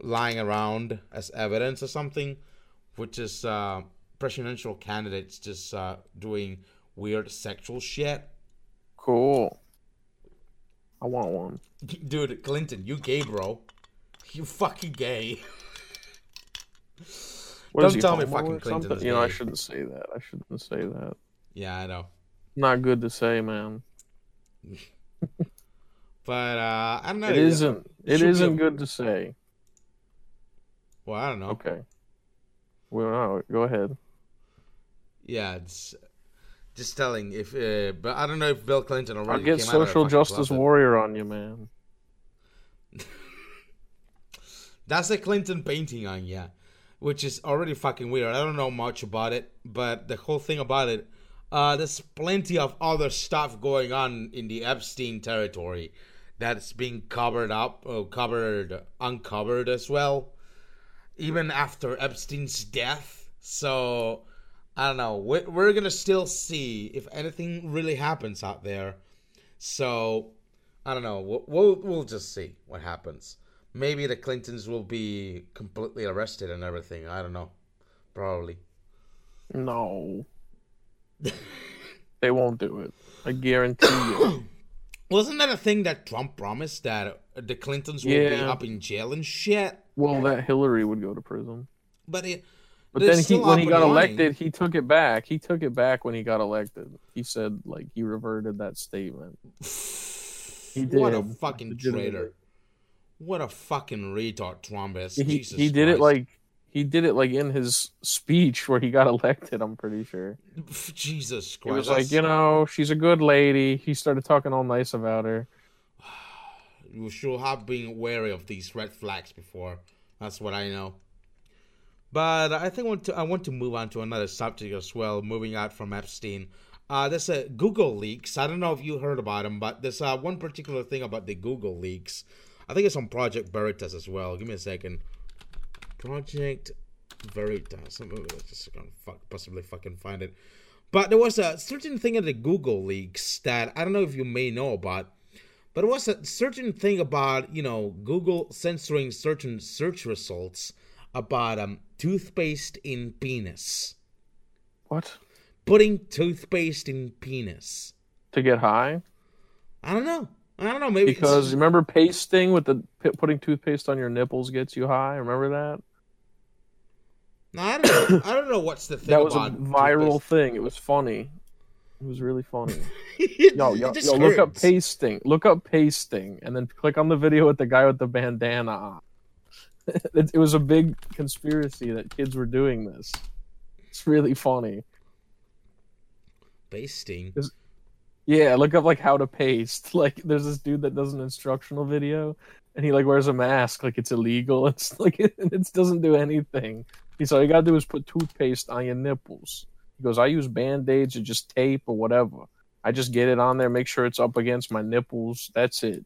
lying around as evidence or something, which is uh, presidential candidates just uh, doing weird sexual shit. Cool. I want one. Dude, Clinton, you gay, bro. You fucking gay. What Don't tell me fucking Clinton You know, I shouldn't say that. I shouldn't say that. Yeah, I know. Not good to say, man. But uh, I don't know. It isn't. It Should isn't a- good to say. Well, I don't know. Okay. Well, no, go ahead. Yeah, it's just telling if, uh, but I don't know if Bill Clinton already I'll get came out of the social justice closet. warrior on you, man. That's a Clinton painting on yeah, which is already fucking weird. I don't know much about it, but the whole thing about it, uh, there's plenty of other stuff going on in the Epstein territory that's being covered up, or covered, uncovered as well, even after Epstein's death. So I don't know. We're, we're gonna still see if anything really happens out there. So I don't know. We'll, we'll we'll just see what happens. Maybe the Clintons will be completely arrested and everything. I don't know. Probably. No. They won't do it. I guarantee you. Wasn't that a thing that Trump promised that the Clintons will be up in jail and shit? Well, that Hillary would go to prison. But it, But then he, when he got running. elected, he took it back. He took it back when he got elected. He said like he reverted that statement. He did. What a fucking traitor! What a fucking retard Trump is. He, Jesus he did it like he did it like in his speech where he got elected. I'm pretty sure. Jesus Christ! He was like, you know, she's a good lady. He started talking all nice about her. you should have been wary of these red flags before. That's what I know. But I think I want to, I want to move on to another subject as well. Moving out from Epstein, uh, there's a Google leaks. I don't know if you heard about them, but there's uh, one particular thing about the Google leaks. I think it's on Project Veritas as well. Give me a second. Project Veritas. I'm just gonna fuck, possibly fucking find it. But there was a certain thing in the Google leaks that I don't know if you may know about. But it was a certain thing about, you know, Google censoring certain search results about um toothpaste in penis. What? Putting toothpaste in penis. To get high? I don't know. I don't know. Maybe Because remember pasting with the putting toothpaste on your nipples gets you high. Remember that? No, I don't know. I don't know what's the thing that was a viral thing. It was funny. It was really funny. toothpaste. yo, yo, yo, look up pasting. Look up pasting, and then click on the video with the guy with the bandana. on. it, it was a big conspiracy that kids were doing this. It's really funny. Pasting. Yeah, look up like how to paste. Like, there's this dude that does an instructional video, and he like wears a mask, like it's illegal. It's like it, it doesn't do anything. He's all you gotta do is put toothpaste on your nipples. He goes, I use band aids or just tape or whatever. I just get it on there, make sure it's up against my nipples. That's it.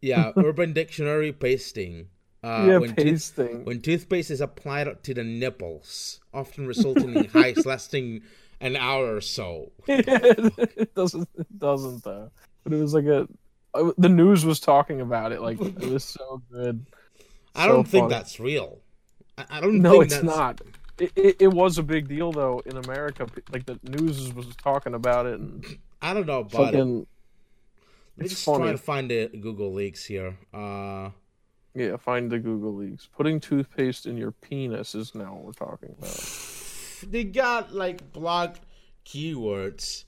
Yeah, Urban Dictionary pasting. Uh, yeah, when tooth- pasting. when toothpaste is applied to the nipples, often resulting in highs lasting an hour or so. it doesn't. It doesn't though. But it was like a. The news was talking about it. Like it was so good. I So don't think that's real. I, I don't No, think it's that's... not. It, it, it was a big deal though in America. Like the news was talking about it and I don't know but fucking. Let me It's just try funny. to find the Google leaks here. Uh, Yeah, find the Google leaks. Putting toothpaste in your penis is now what we're talking about. They got like blog keywords.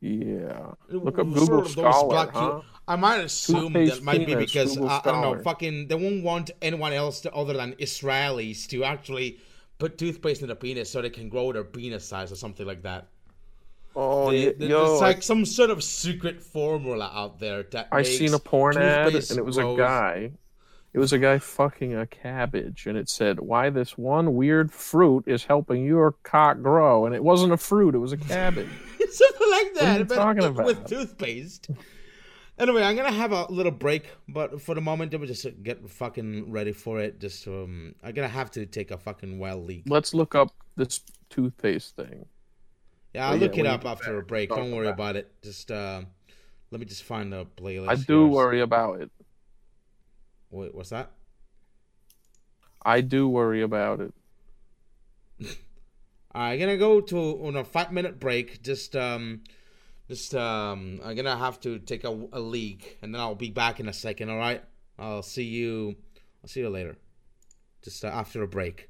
Yeah. Look up Google Scholar, huh? hu- I might assume that might be because uh, I don't know. Fucking, they won't want anyone else to, other than Israelis to actually put toothpaste in their penis so they can grow their penis size or something like that. Oh, They- they- yo, it's like some sort of secret formula out there that I seen a porn ad, and it was a guy. It was a guy fucking a cabbage, and it said, "Why this one weird fruit is helping your cock grow?" And it wasn't a fruit; it was a cabbage. something like What are you that, but talking with toothpaste. Anyway, I'm gonna have a little break, but for the moment, let me just get fucking ready for it. Just um, I'm gonna have to take a fucking wild leak. Let's look up this toothpaste thing. Yeah, I'll look yeah, it up after a break. Don't worry about about it. Just uh, let me just find the playlist. I do worry about it. Wait, what's that? I do worry about it. I'm gonna go to on a five minute break. Just um, just um, I'm gonna have to take a, a leak, and then I'll be back in a second. All right. I'll see you. I'll see you later. Just uh, after a break.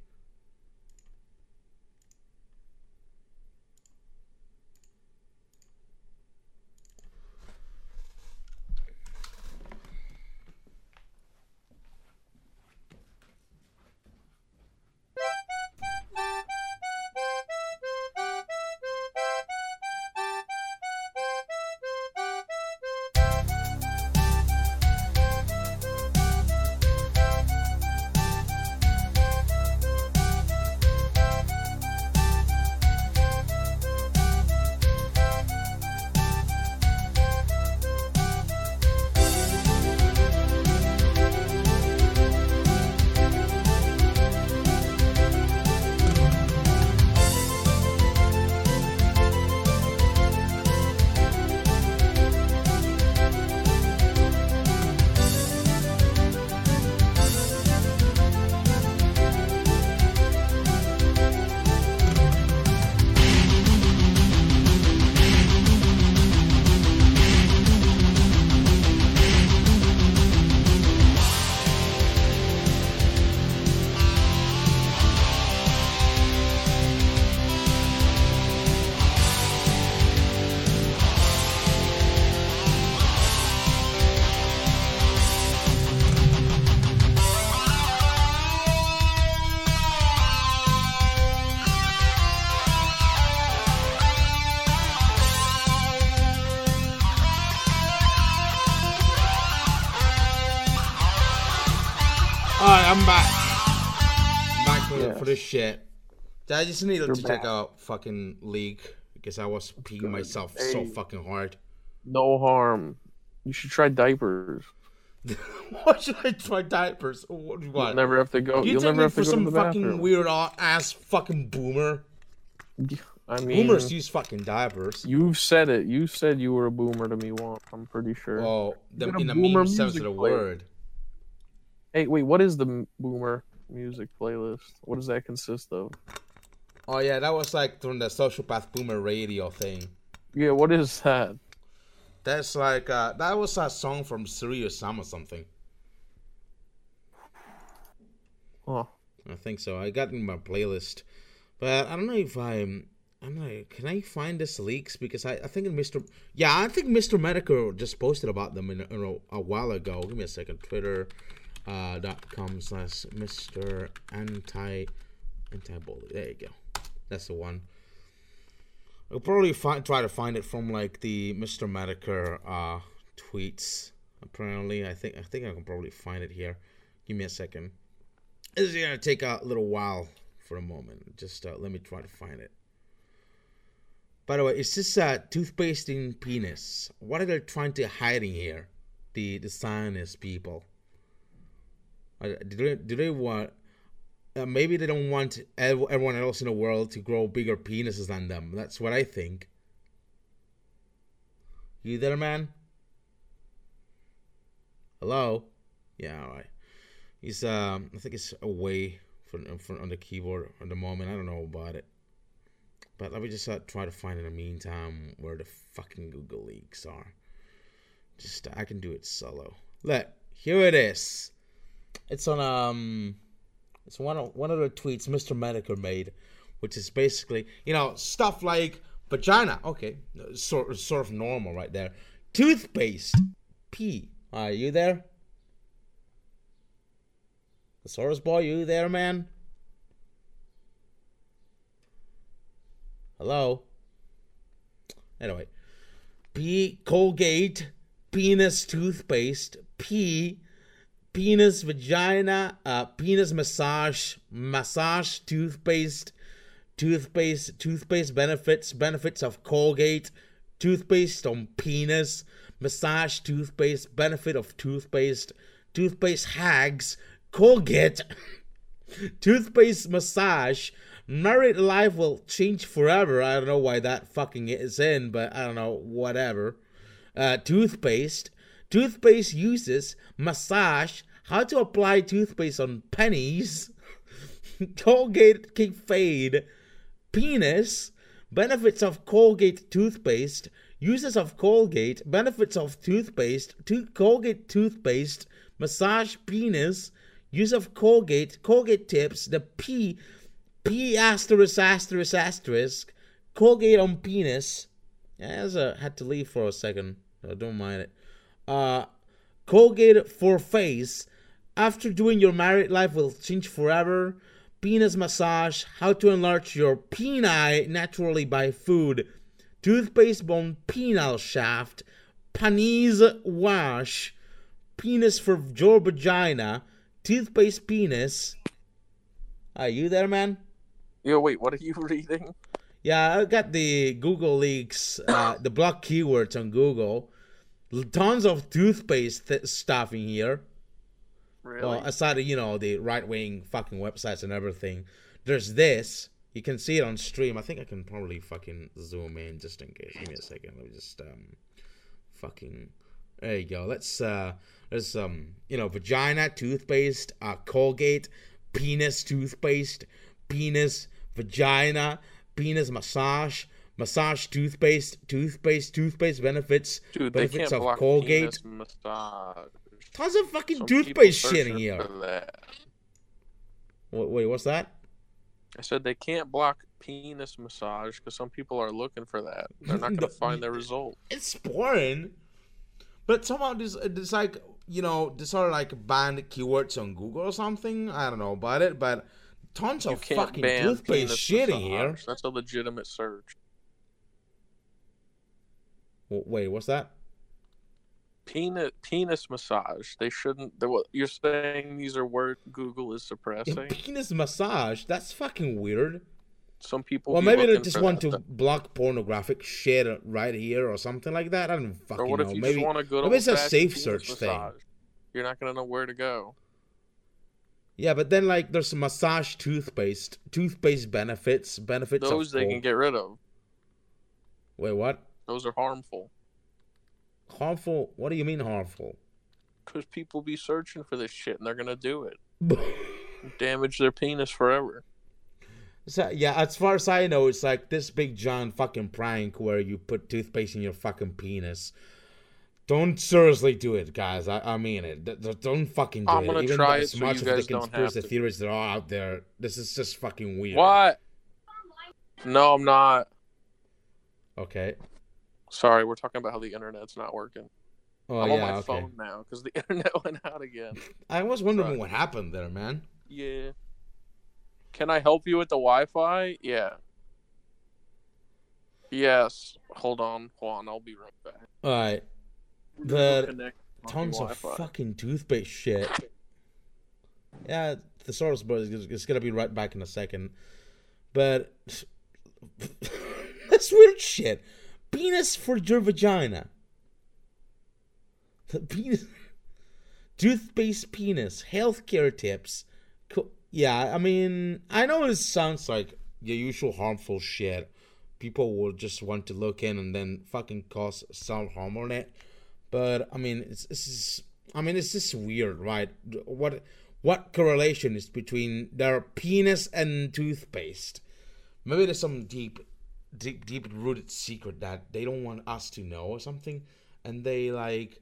For, this shit. I just needed You're to back. take a fucking leak because I was peeing myself so fucking hard. No harm. You should try diapers. Why should I try diapers? What? You'll never have to go. you You'll take never have for to go some to the fucking bathroom. weird ass fucking boomer. I mean, Boomers use fucking diapers. you've said it. You said you were a boomer to me once. I'm pretty sure. Oh, the, in the meme sense of the player. word. Hey, wait. What is the boomer music playlist? What does that consist of? Oh yeah, that was like from the Social Path boomer radio thing. Yeah, what is that? That's like uh, that was a song from Serious Sam or something. Oh, I think so. I got in my playlist, but I don't know if I'm. I don't know. Can I find this leaks? Because I, I think Mr. Yeah, I think Mr. Medical just posted about them in, in a, a while ago. Give me a second. Twitter uh, dot com slash Mr. Anti Anti Bully. There you go. That's the one. I'll probably try to find it from like the Mr. Medical uh, tweets. Apparently, I think I think I can probably find it here. Give me a second. This is gonna take a little while for a moment. Just uh, let me try to find it. By the way, it's just uh, toothpaste in penis. What are they trying to hide in here? The the scientist people. Do they do they want? Uh, maybe they don't want ev- everyone else in the world to grow bigger penises than them. That's what I think. You there, man? Hello? Yeah, all right. He's um, I think it's away from, from on the keyboard at the moment. I don't know about it. But let me just uh, try to find in the meantime where the fucking Google leaks are. Just I can do it solo. Look, here it is. It's on um, it's one of one of the tweets Mr. Medical made, which is basically you know stuff like Vagina. Okay, sort sort of normal right there. Toothpaste. P. Are you there? Thesaurus boy, you there, man? Hello. Anyway, P. Colgate. Penis toothpaste. P. Penis vagina. Uh, penis massage. Massage toothpaste toothpaste toothpaste benefits benefits of colgate toothpaste on penis massage toothpaste benefit of toothpaste toothpaste hags colgate toothpaste massage married life will change forever i don't know why that fucking is in but i don't know whatever uh, toothpaste toothpaste uses massage how to apply toothpaste on pennies colgate kick fade penis, benefits of Colgate toothpaste, uses of Colgate, benefits of toothpaste, to- Colgate toothpaste, massage penis, use of Colgate, Colgate tips, the P, P asterisk asterisk asterisk, Colgate on penis. As a had to leave for a second. I don't mind it. Uh, Colgate for face. After doing your married life will change forever penis massage, how to enlarge your peni naturally by food, toothpaste bone penile shaft, panese wash, penis for your vagina, toothpaste penis. Are you there, man? Yo, wait, what are you reading? Yeah, I got the Google leaks, uh, the block keywords on Google. Tons of toothpaste th- stuff in here. Really? Well, aside of you know the right wing fucking websites and everything, there's this. You can see it on stream. I think I can probably fucking zoom in just in case. Give me a second. Let me just um, fucking. There you go. Let's uh, there's um, you know, vagina toothpaste, uh, Colgate, penis toothpaste, penis, vagina, penis massage. Massage toothpaste, toothpaste, toothpaste benefits, Dude, benefits of Colgate. Tons of fucking Some toothpaste shit in here. Wait, wait, what's that? I said they can't block penis massage because some people are looking for that. They're not going to find their result. It's boring. But somehow this it's like you know, this are like banned keywords on Google or something. I don't know about it, but tons You of fucking toothpaste shit in here. That's a legitimate search. Wait, what's that? Penis penis massage. They shouldn't. they- what- You're saying these are words Google is suppressing. Penis massage. That's fucking weird. Some people. Well, maybe they just want that to block pornographic shit right here or something like that. I don't fucking Or what if know. you maybe just want a good maybe it's a safe search thing. You're not gonna know where to go. Yeah, but then like there's massage toothpaste, toothpaste benefits, benefits Those they can get rid of. Wait, what? Those are harmful Harmful? What do you mean harmful? because people be searching for this shit and they're gonna do it. Damage their penis forever. So, yeah, as far as I know, it's like this big John fucking prank where you put toothpaste in your fucking penis. Don't seriously do it, guys. I, I mean it. D- Don't fucking do I'm it. gonna Even try as it so much of the guys don't have conspiracy theories that are out there, this is just fucking weird. What? No, I'm not. Okay. Sorry, we're talking about how the internet's not working. Oh I'm on my okay. phone now because the internet went out again. I was wondering Sorry. what happened there, man. Yeah. Can I help you with the Wi-Fi? Yeah. Yes. Hold on, Juan. I'll be right back. All right. We're gonna go But connect my tons of fucking toothpaste shit. Yeah, the source but is is gonna be right back in a second. But that's weird shit. Penis for your vagina. The penis. Toothpaste penis. Healthcare tips. Co- Yeah, I mean, I know it sounds like your usual harmful shit. People will just want to look in and then fucking cause some harm on it. But I mean, it's, it's just, I mean, it's just weird, right? What what correlation is between their penis and toothpaste? Maybe there's some deep, deep, deep rooted secret that they don't want us to know or something, and they like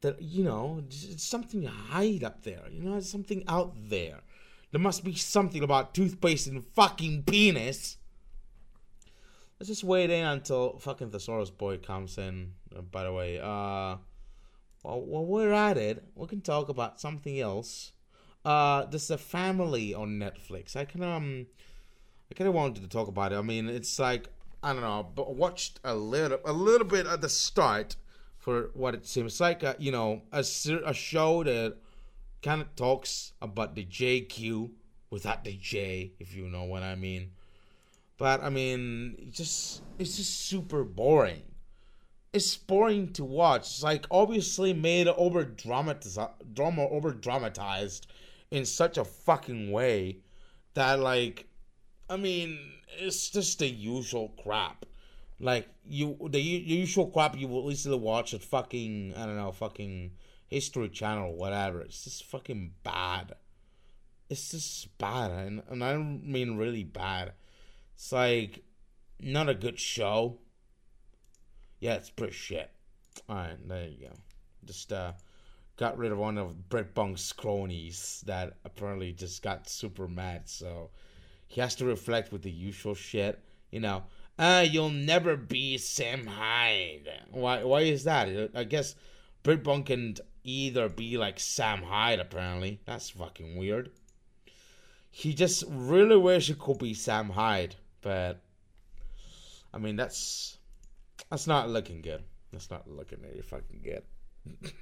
that. You know, it's something to hide up there. You know, it's something out there. There must be something about toothpaste and fucking penis. let's just wait in until fucking Thesaurus boy comes in. Uh, by the way, uh, well, while we're at it, we can talk about something else. Uh, there's a family on Netflix. I can um, I kind of wanted to talk about it. I mean, it's like I don't know, but watched a little, a little bit at the start for what it seems like. A, you know, a a show that kind of talks about the JQ without the J, if you know what I mean. But I mean, it's just it's just super boring. It's boring to watch. It's like obviously made over drama over dramatized in such a fucking way that like, I mean, it's just the usual crap. Like you, the u- usual crap you will easily watch at fucking I don't know, fucking History Channel or whatever. It's just fucking bad. It's just bad, and, and I don't mean really bad. It's like not a good show. Yeah, it's pretty shit. Alright, there you go. Just uh got rid of one of Britbong's cronies that apparently just got super mad, so he has to reflect with the usual shit. You know, uh, you'll never be Sam Hyde. Why why is that? I guess Britbong can either be like Sam Hyde apparently. That's fucking weird. He just really wish it could be Sam Hyde, but I mean that's that's not looking good. That's not looking very fucking good.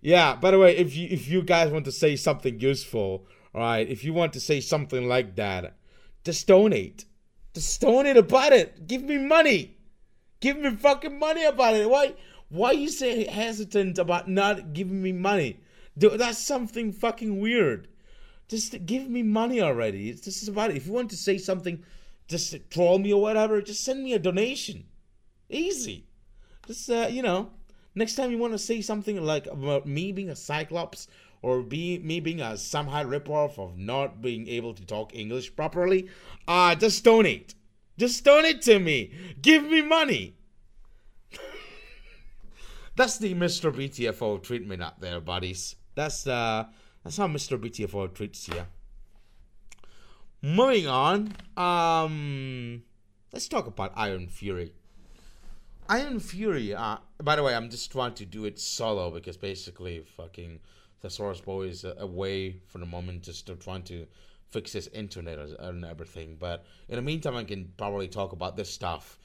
yeah. By the way, if you if you guys want to say something useful, all right, if you want to say something like that, just donate. Just donate about it. Give me money. Give me fucking money about it. Why? Why you say hesitant about not giving me money? That's something fucking weird. Just give me money already. It's just about it. If you want to say something, just troll me or whatever, just send me a donation. Easy. Just uh, you know, next time you want to say something like about me being a cyclops or be me being a somehow ripoff of not being able to talk English properly, uh just donate. Just donate to me. Give me money. That's the Mr. BTFO treatment up there, buddies. That's uh that's how Mr. BTFO treats you. Moving on, um, let's talk about Ion Fury. Ion Fury. Uh, by the way, I'm just trying to do it solo because basically, fucking Thesaurus Boy is away for the moment, just trying to fix his internet and everything. But in the meantime, I can probably talk about this stuff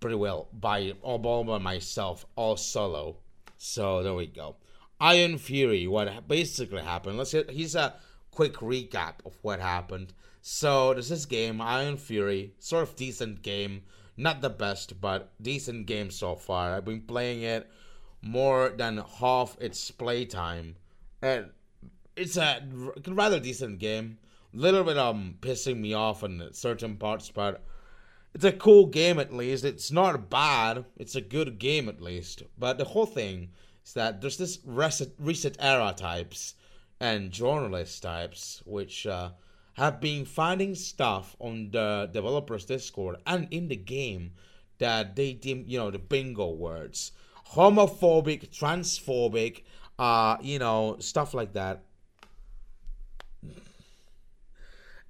pretty well by all by myself, all solo. So there we go. Ion Fury. What basically happened? Let's get. Here's a quick recap of what happened. So there's this game, Ion Fury, sort of decent game, not the best, but decent game so far. I've been playing it more than half its playtime, and it's a rather decent game. Little bit um pissing me off in certain parts, but it's a cool game at least. It's not bad. It's a good game at least. But the whole thing is that there's this reset, ResetEra types and journalist types which uh, have been finding stuff on the developers Discord and in the game that they deem you know the bingo words homophobic transphobic uh you know stuff like that.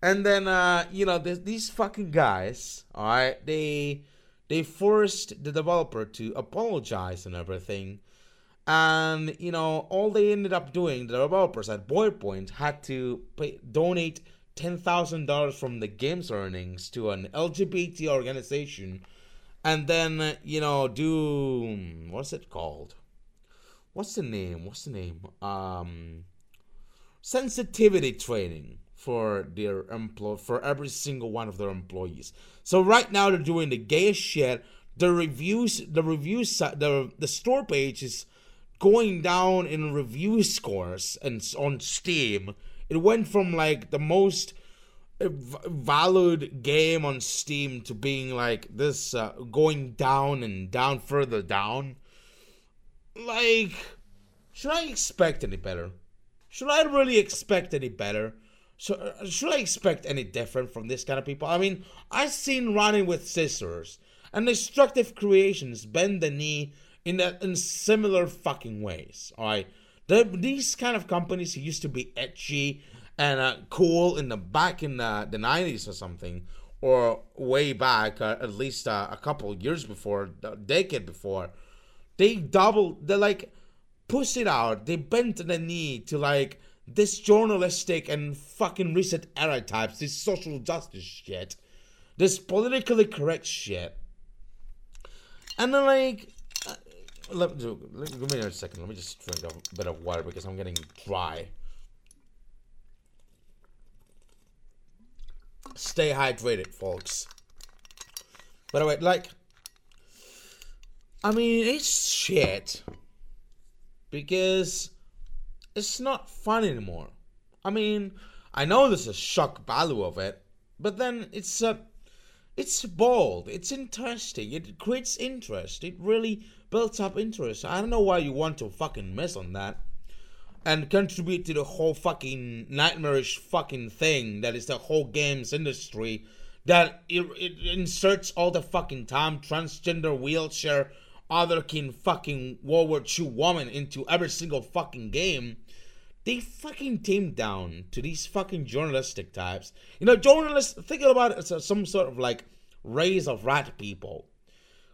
And then uh you know these fucking guys all right they they forced the developer to apologize and everything. And you know all they ended up doing the developers at Voidpoint had to pay, donate $10000 from the game's earnings to an lgbt organization and then you know do what's it called what's the name what's the name um sensitivity training for their employ for every single one of their employees so right now they're doing the gayest shit the reviews the reviews the the store page is going down in review scores and on Steam. It went from like the most valued game on Steam to being like this uh, going down and down further down. Like, should I expect any better? Should I really expect any better? So, uh, should I expect any different from this kind of people? I mean, I've seen Running with Scissors and Destructive Creations bend the knee in that in similar fucking ways. All right, the, these kind of companies used to be edgy and uh, cool in the back in the, the 90s or something or way back, uh, at least uh, a couple years before, a decade before, they doubled, they like push it out. They bent the knee to like this journalistic and fucking recent era types, this social justice shit, this politically correct shit. And then like, uh, let, let, give me a second. Let me just drink a bit of water because I'm getting dry. Stay hydrated, folks. By the way, like, I mean, it's shit. Because it's not fun anymore. I mean, I know there's a shock value of it, but then it's a, it's bold, it's interesting, it creates interest, it really builds up interest. I don't know why you want to fucking miss on that. And contribute to the whole fucking nightmarish fucking thing that is the whole games industry that it, it inserts all the fucking time transgender wheelchair other kin fucking World War II woman into every single fucking game. They fucking came down to these fucking journalistic types. You know, journalists, thinking about it as some sort of like race of rat people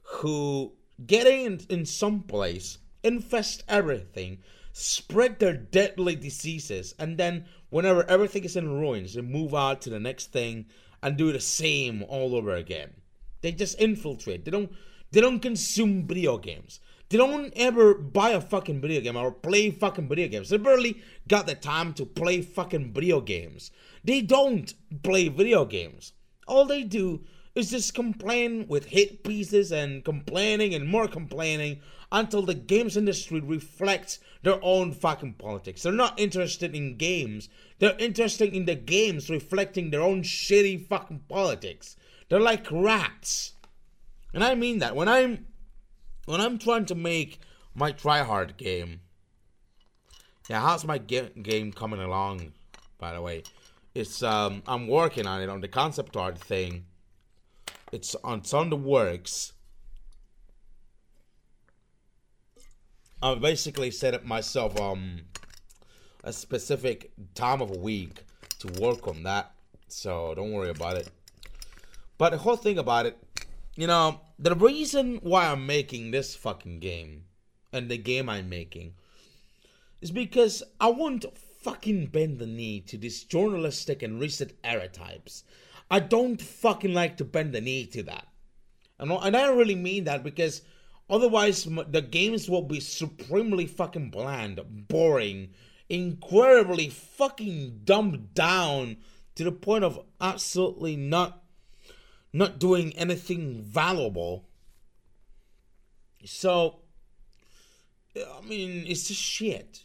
who get in, in some place, infest everything, spread their deadly diseases, and then whenever everything is in ruins, they move on to the next thing and do the same all over again. They just infiltrate. They don't they don't consume video games. They don't ever buy a fucking video game or play fucking video games. They barely got the time to play fucking video games. They don't play video games. All they do is just complain with hit pieces and complaining and more complaining until the games industry reflects their own fucking politics. They're not interested in games. They're interested in the games reflecting their own shitty fucking politics. They're like rats. And I mean that. When I'm when I'm trying to make my tryhard game. Yeah, how's my ge- game coming along? By the way, it's um I'm working on it on the concept art thing. It's on it's on the works. I basically set up myself um a specific time of a week to work on that. So don't worry about it. But the whole thing about it you know, the reason why I'm making this fucking game and the game I'm making is because I won't fucking bend the knee to these journalistic and recent era types. I don't fucking like to bend the knee to that. And I don't really mean that because otherwise the games will be supremely fucking bland, boring, incredibly fucking dumbed down to the point of absolutely not not doing anything valuable. So, I mean, it's just shit.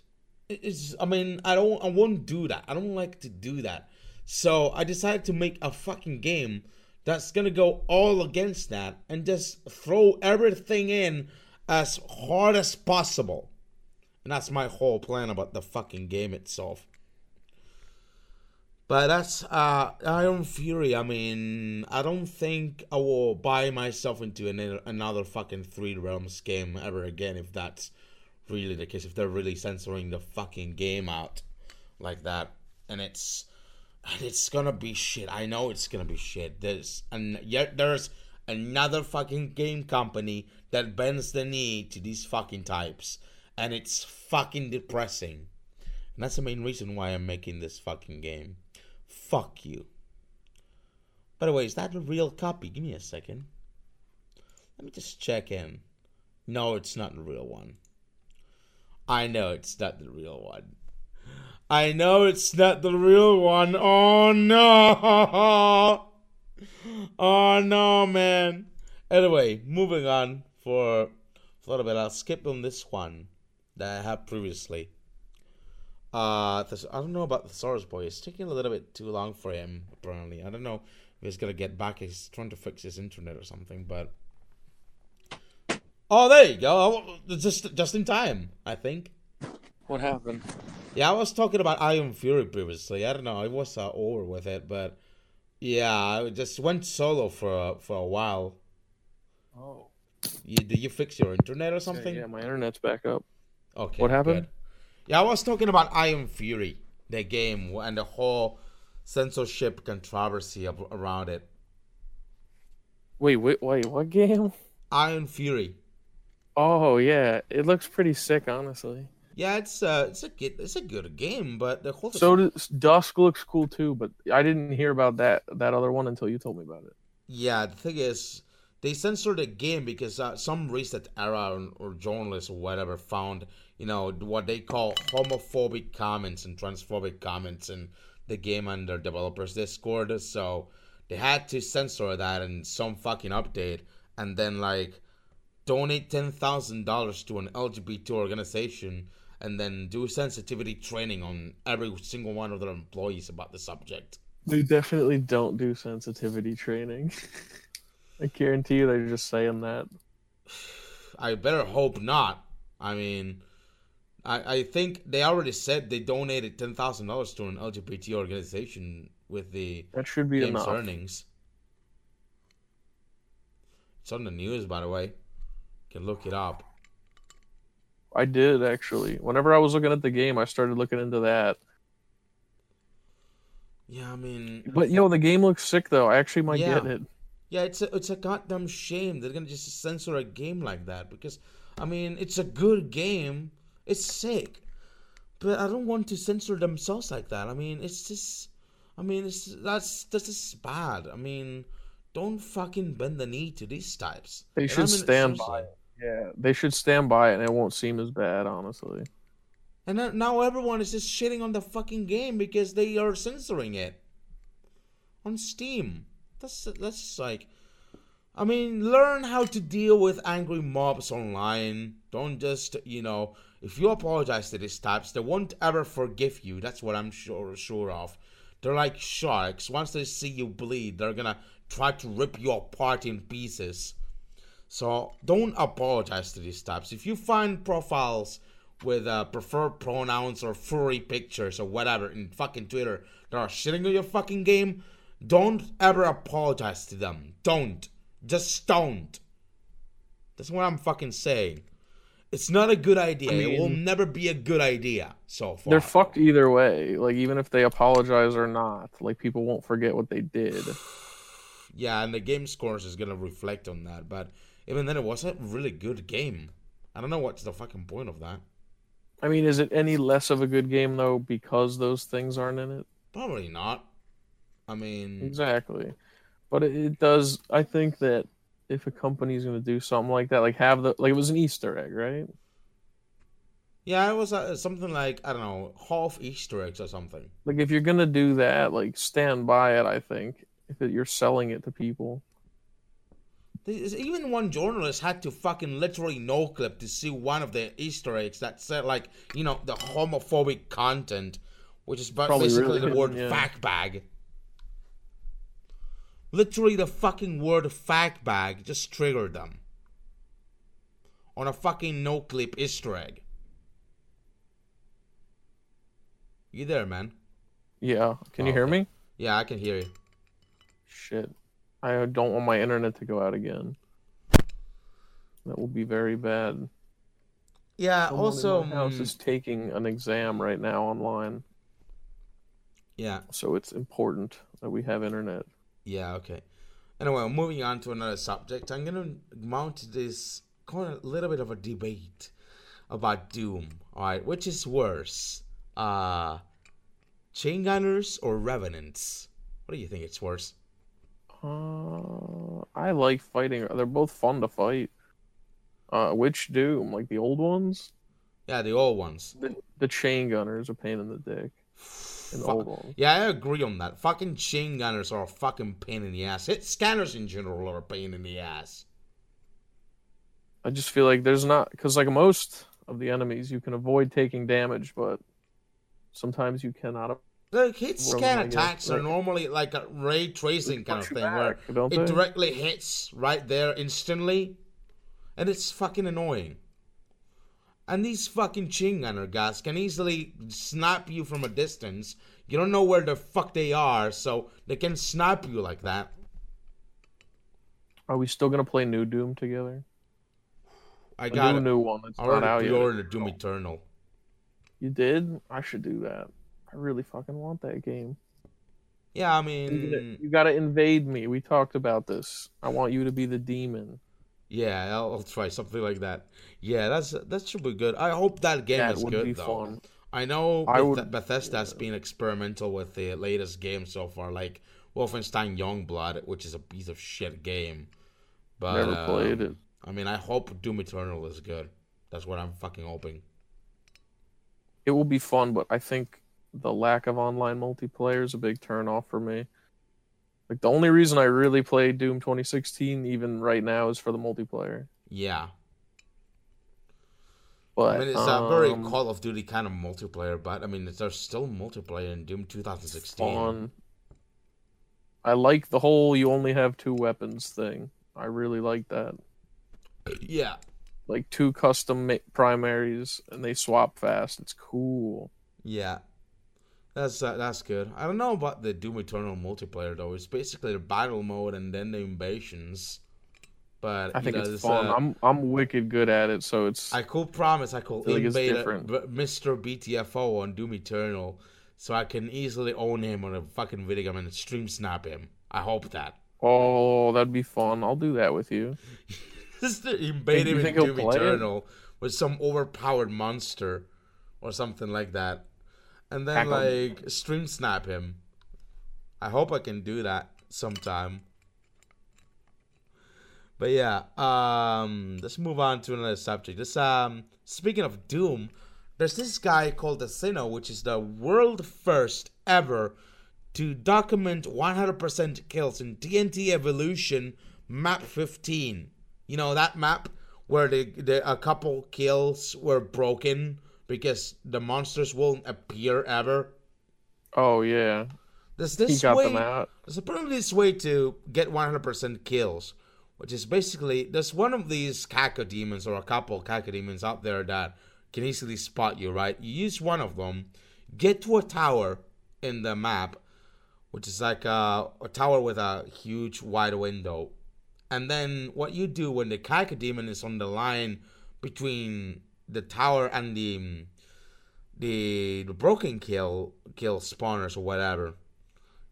It's, I mean, I don't, I won't do that. I don't like to do that. So I decided to make a fucking game that's gonna go all against that and just throw everything in as hard as possible. And that's my whole plan about the fucking game itself. But that's uh, Ion Fury. I mean, I don't think I will buy myself into an, another fucking 3D Realms game ever again if that's really the case. If they're really censoring the fucking game out like that, and it's and it's gonna be shit. I know it's gonna be shit. There's and yet there's another fucking game company that bends the knee to these fucking types, and it's fucking depressing. And that's the main reason why I'm making this fucking game. Fuck you. By the way, is that a real copy? Give me a second. Let me just check in. No, it's not the real one. I know it's not the real one. I know it's not the real one. Oh no! Oh no, man. Anyway, moving on for a little bit. I'll skip on this one that I have previously. Uh, this, I don't know about the Source Boy. It's taking a little bit too long for him. Apparently, I don't know if he's gonna get back. He's trying to fix his internet or something. But oh, there you go. Oh, just just in time, I think. What happened? Yeah, I was talking about Ion Fury previously. I don't know. I was uh, over with it, but yeah, I just went solo for a, for a while. Oh. You did you fix your internet or something? Yeah, yeah my internet's back up. Okay. What happened? Good. Yeah, I was talking about Ion Fury, the game, and the whole censorship controversy around it. Wait, wait, wait, what game? Ion Fury. Oh yeah, it looks pretty sick, honestly. Yeah, it's uh, it's a good, it's a good game, but the whole So does Dusk looks cool too, but I didn't hear about that that other one until you told me about it. Yeah, the thing is, they censored the game because uh, some ResetEra or, or journalists or whatever found, you know, what they call homophobic comments and transphobic comments in the game on their developers Discord. So they had to censor that in some fucking update, and then like donate ten thousand dollars to an LGBT organization, and then do sensitivity training on every single one of their employees about the subject. They definitely don't do sensitivity training. I guarantee you they're just saying that. I better hope not. I mean, I, I think they already said they donated ten thousand dollars to an LGBT organization with the That should be game's enough. earnings. It's on the news, by the way. You can look it up. I did actually. Whenever I was looking at the game, I started looking into that. Yeah, I mean, But you know, the game looks sick though. I actually might Yeah. get it. yeah, it's a it's a goddamn shame they're gonna just censor a game like that because, I mean, it's a good game. It's sick, but I don't want to censor themselves like that. I mean, it's just, I mean, it's that's that's just bad. I mean, don't fucking bend the knee to these types. They should I mean, stand by it. Yeah, they should stand by it, and it won't seem as bad, honestly. And then, now everyone is just shitting on the fucking game because they are censoring it on Steam. That's that's just like, I mean, learn how to deal with angry mobs online. Don't just you know, if you apologize to these types, they won't ever forgive you. That's what I'm sure sure of. They're like sharks. Once they see you bleed, they're gonna try to rip you apart in pieces. So don't apologize to these types. If you find profiles with uh, preferred pronouns or furry pictures or whatever in fucking Twitter that are shitting on your fucking game, don't ever apologize to them. Don't. Just don't. That's what I'm fucking saying. It's not a good idea. it will never be a good idea so far. They're fucked either way. Like even if they apologize or not, like people won't forget what they did. Yeah, and the game scores is gonna reflect on that. But even then, it was a really good game. I don't know what's the fucking point of that. I mean, is it any less of a good game though because those things aren't in it? Probably not. I mean, Exactly. But it, it does. I think that if a company's gonna do something like that, like have the like it was an Easter egg, right? yeah, it was uh, something like I don't know, half Easter eggs or something. Like if you're gonna do that, like stand by it. I think if it, you're selling it to people. There's- Even one journalist had to fucking literally no clip to see one of the Easter eggs that said like you know the homophobic content, which is Probably basically really the word yeah. fact bag. Literally, the fucking word fact bag just triggered them on a fucking no clip Easter egg. You there, man? Yeah. Can you Oh, hear okay. me? Yeah, I can hear you. Shit. I don't want my internet to go out again. That will be very bad. Yeah. Someone in also, my house mm, is taking an exam right now online, yeah. so it's important that we have internet. Yeah, okay. Anyway, moving on to another subject, I'm gonna mount this kind of little bit of a debate about Doom. Alright, which is worse? Uh chain gunners or revenants? What do you think it's worse? Uh, I like fighting. They're both fun to fight. Uh, which Doom? Like the old ones? Yeah, the old ones. The, the chain gunners are a pain in the dick. And Fuck. old ones. Yeah, I agree on that. Fucking chain gunners are a fucking pain in the ass. Hit scanners in general are a pain in the ass. I just feel like there's not because like most of the enemies you can avoid taking damage, but sometimes you cannot. Like hit scan attacks are normally like a ray tracing kind of thing where back, don't it they? directly hits right there instantly, and it's fucking annoying. And these fucking chain gunner guys can easily snap you from a distance. You don't know where the fuck they are, so they can snap you like that. Are we still gonna play New Doom together? I A got new it. new one that's I not out already pre-ordered Doom oh. Eternal. You did? I should do that. I really fucking want that game. Yeah, I mean, You gotta invade me. We talked about this. I want you to be the demon. Yeah, I'll, I'll try something like that. Yeah, that's that should be good. I hope that game That is good be though. fun. I know I Beth- would- Bethesda's been experimental with the latest game so far, like Wolfenstein Youngblood, which is a piece of shit game. But Never played um, it. I mean, I hope Doom Eternal is good. That's what I'm fucking hoping. It will be fun, but I think the lack of online multiplayer is a big turnoff for me. Like the only reason I really play Doom 2016, even right now, is for the multiplayer. Yeah, But I mean, it's a very um, Call of Duty kind of multiplayer, but I mean, there's still multiplayer in Doom 2016. fun. I like the whole you only have two weapons thing. I really like that. Yeah, Like two custom ma- primaries and they swap fast. It's cool. yeah, that's uh, that's good. I don't know about the Doom Eternal multiplayer though. It's basically the battle mode and then the invasions. But I think know, it's fun. uh, I'm I'm wicked good at it, so it's I could promise I could feel like it's invade Mr. BTFO on Doom Eternal, so I can easily own him on a fucking video game and stream snap him. I hope that. oh, that'd be fun. I'll do that with you. Just to invade him in Doom play it? Eternal with some overpowered monster or something like that, and then Hack 'em. like stream snap him. I hope I can do that sometime. But yeah, um, let's move on to another subject. This um, speaking of Doom, there's this guy called Decino, which is the world first ever to document 100% kills in TNT Evilution Map 15. You know that map where the, the a couple kills were broken because the monsters won't appear ever. Oh yeah, There's he this got way. them out. There's apparently this way to get 100% kills, which is basically there's one of these Cacodemons or a couple Cacodemons out there that can easily spot you, right? You use one of them, get to a tower in the map, which is like a, a tower with a huge wide window. And then what you do when the Cacodemon is on the line between the tower and the mm, the, the broken kill kill spawners or whatever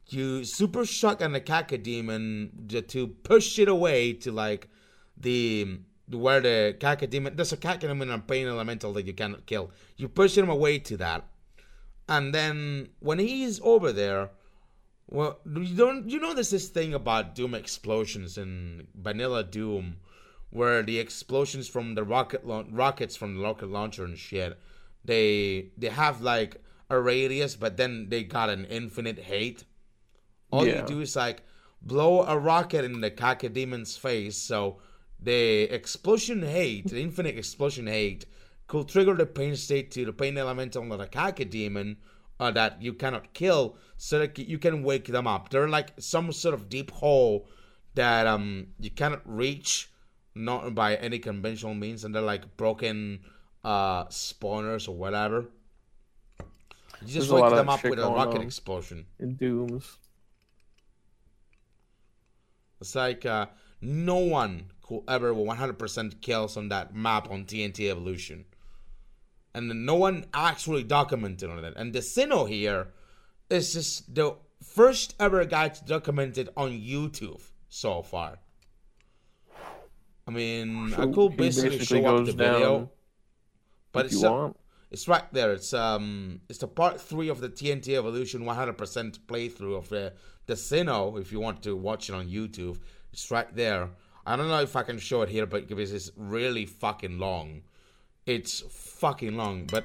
you super shotgun the Cacodemon to- push it away to like the mm, where the Cacodemon there's a Cacodemon and pain elemental that you cannot kill. You push him away to that, and then when he's over there, well, you don't you know there's this thing about Doom explosions in vanilla Doom, where the explosions from the rocket laun- rockets from the rocket launcher and shit, they they have like a radius, but then they got an infinite hate. All Yeah. you do is like blow a rocket in the Cacodemon's face, so the explosion hate, the infinite explosion hate, could trigger the pain state to the pain elemental of the Cacodemon uh, that you cannot kill, so that you can wake them up. They're like some sort of deep hole that um you cannot reach, not by any conventional means, and they're like broken uh spawners or whatever. You just There's wake them up with a rocket explosion. in Dooms. It's like uh, no one could ever 100% kills on that map on TNT Evilution. And then no one actually documented on it. And Decino here is just the first ever guy to document it on YouTube so far. I mean, I could basically basically show up the video. But it's a- it's right there. It's um, it's the part three of the TNT Evilution 100% playthrough of the Decino. If you want to watch it on YouTube, it's right there. I don't know if I can show it here, but because it's really fucking long. It's fucking long, but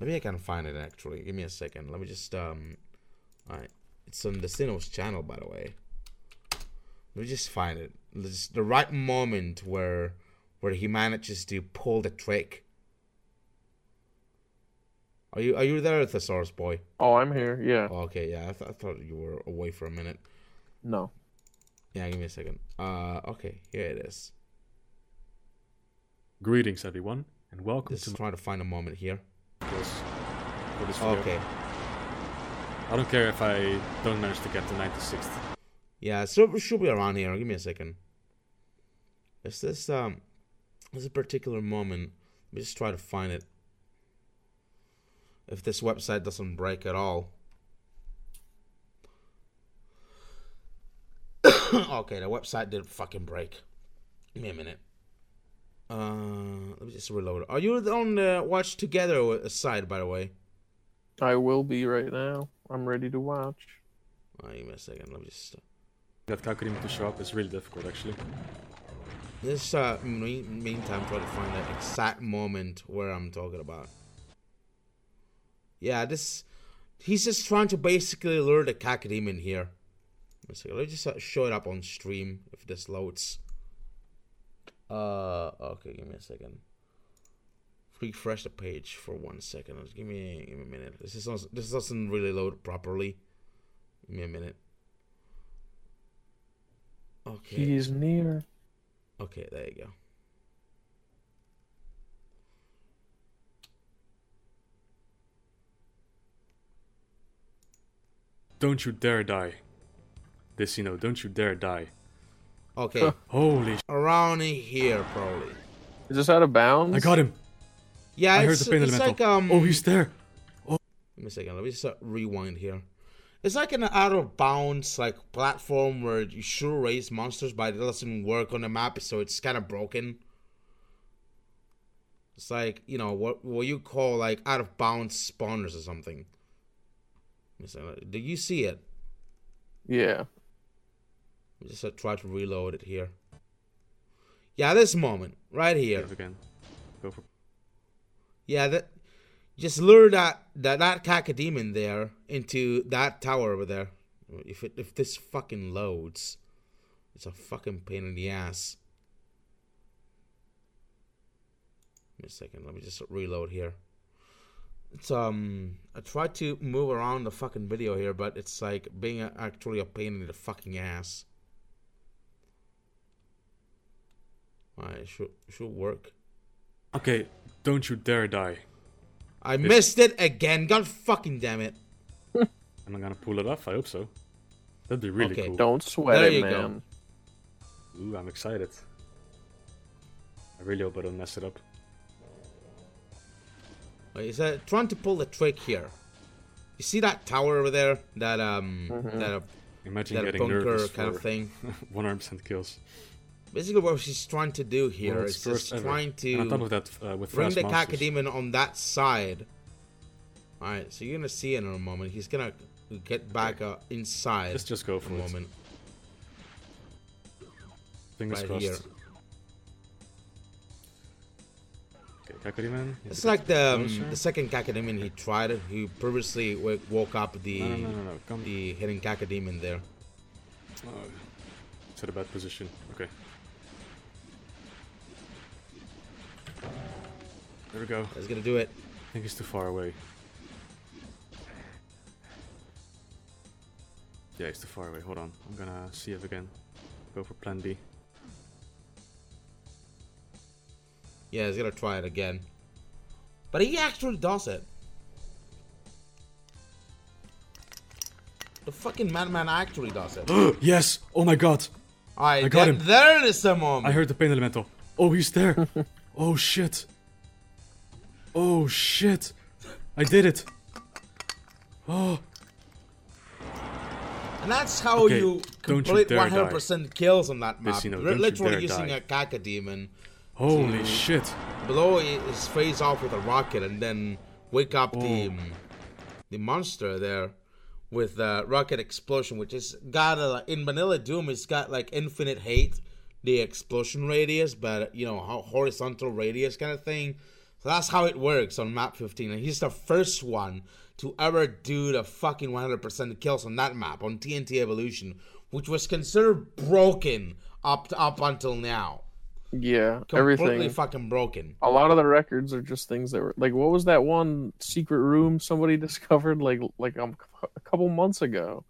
maybe I can find it actually. Give me a second. Let me just um, all right. It's on Decino's channel, by the way. Let me just find it. It's the right moment where where he manages to pull the trick. Are you are you there, Thesaurus boy? Oh, I'm here. Yeah. Oh, okay, yeah. I, th- I thought you were away for a minute. No. Yeah, give me a second. Uh, okay, here it is. Greetings, everyone, and welcome Just to trying to find a moment here. this, for this video. Okay. I don't care if I don't manage to get to 96th. Yeah, so it should be around here. Give me a second. Is this um, this a particular moment? Let me just try to find it. If this website doesn't break at all. okay, the website did fucking break. Give me a minute. Uh, let me just reload. Are you on the watch together side, by the way? I will be right now. I'm ready to watch. Give me a second. Let me just. That Kakarim to show up is really difficult, actually. This uh, me- meantime, try to find the exact moment where I'm talking about. Yeah, this. He's just trying to basically lure the Cacodemon here. Let's see. Let's just uh, show it up on stream if this loads. Uh, okay, give me a second. Refresh the page for one second. Give me, give me a minute. This is this doesn't really load properly. Give me a minute. Okay. He's near. Okay, there you go. Don't you dare die. This, you know, don't you dare die. Okay. Holy sh- Around here, probably. Is this out of bounds? I got him. Yeah, I heard it's, the pain it's elemental. like um. Oh, he's there. Oh. Give me a second. Let me just uh, rewind here. It's like an out of bounds like platform where you should raise monsters, but it doesn't work on the map, so it's kind of broken. It's like you know what what you call like out of bounds spawners or something. Let. Do you see it? Yeah. Let me just uh, try to reload it here. Yeah, this moment right here. Again. Go for. Yeah, that just lure that that that cacodemon there into that tower over there. If it if this fucking loads, it's a fucking pain in the ass. Me a second. Let me just reload here. It's um. I tried to move around the fucking video here, but it's like being a, actually a pain in the fucking ass. Alright, should should work. Okay, don't you dare die. I This- missed it again. God fucking damn it. Am I gonna pull it off? I hope so. That'd be really Okay, cool. Don't sweat There it, you go. man. Ooh, I'm excited. I really hope I don't mess it up. Wait, He's uh, trying to pull the trick here. You see that tower over there? That um, Mhm. that uh, Imagine that getting bunker nervous kind of for thing. 100% kills. Basically, what she's trying to do here is just ever. trying to And on top of that, uh, with bring the monsters. Cacodemon on that side. All right, so you're gonna see in a moment. He's gonna get back uh, inside. Let's just go for a it. moment. Fingers right crossed. here. Okay, Kakariman. It's like the um, the second Cacodemon he tried. He previously woke up the No, no, no, the hidden Cacodemon there. Oh, it's at a bad position. Okay. There we go. That's gonna do it. I think he's too far away. Yeah, he's too far away. Hold on. I'm gonna see if again. Go for plan B. Yeah, he's gonna try it again. But he actually does it. The fucking madman actually does it. yes! Oh my god! I got him. there it is, someone. I heard the pain elemental. Oh, he's there! oh shit! Oh shit! I did it! Oh! And that's how Okay, you complete 100% kills on that map. Decino, don't you literally using die. a Cacodemon. Holy shit! Blow his face off with a rocket and then wake up the Oh. um, the monster there with a rocket explosion, which is got a in Vanilla Doom. It's got like infinite hate, the explosion radius, but you know horizontal radius kind of thing. So that's how it works on map 15, and he's the first one to ever do the fucking 100% kills on that map on TNT Evilution, which was considered broken up to, up until now. Yeah, Completely everything. fucking broken. A lot of the records are just things that were like, what was that one secret room somebody discovered like like um, a couple months ago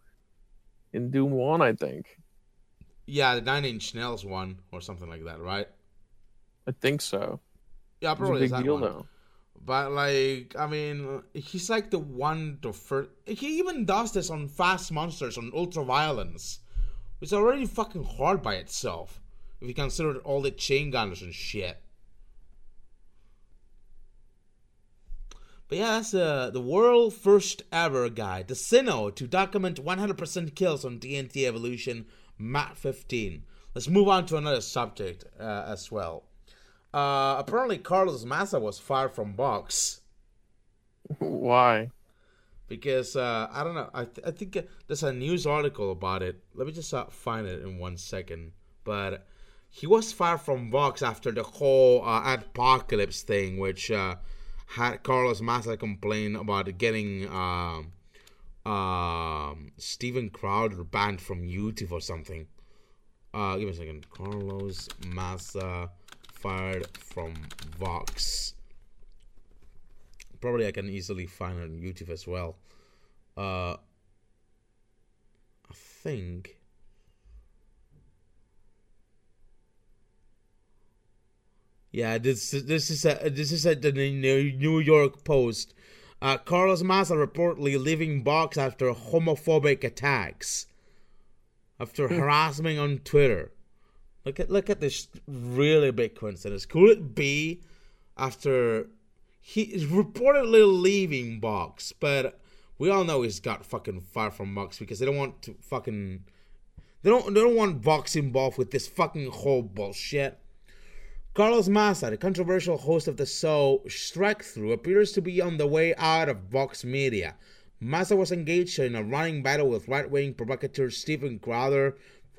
in Doom One, I think. Yeah, the Nine Inch Nails one or something like that, right? I think so. Yeah, It was a probably big that deal one. But like, I mean, he's like the one to first. He even does this on Fast Monsters on Ultra Violence, which is already fucking hard by itself if you consider all the chain gunners and shit. But yeah, that's uh, the world first ever guide, Decino, to document 100% kills on TNT Evilution Matt 15. Let's move on to another subject uh, as well. Uh, apparently, Carlos Maza was fired from Vox Why? because uh, I don't know. I, th- I think uh, there's a news article about it. Let me just uh, find it in one second. But he was fired from Vox after the whole uh, apocalypse thing, which uh, had Carlos Maza complain about getting um um Steven Crowder banned from YouTube or something. Uh, give me a second. Carlos Maza fired from Vox. Probably I can easily find it on YouTube as well. Uh, I think. Yeah, this this is a this is at the New York Post. Uh, Carlos Maza reportedly leaving Vox after homophobic attacks, after harassment on Twitter. Look at look at this really big coincidence. Could it be after he is reportedly leaving Vox, but we all know he's got fucking far from Vox because they don't want to fucking they don't they don't want Vox involved with this fucking whole bullshit. Carlos Maza, the controversial host of the show Strike Through, appears to be on the way out of Vox Media. Maza was engaged in a running battle with right-wing provocateur Steven Crowder,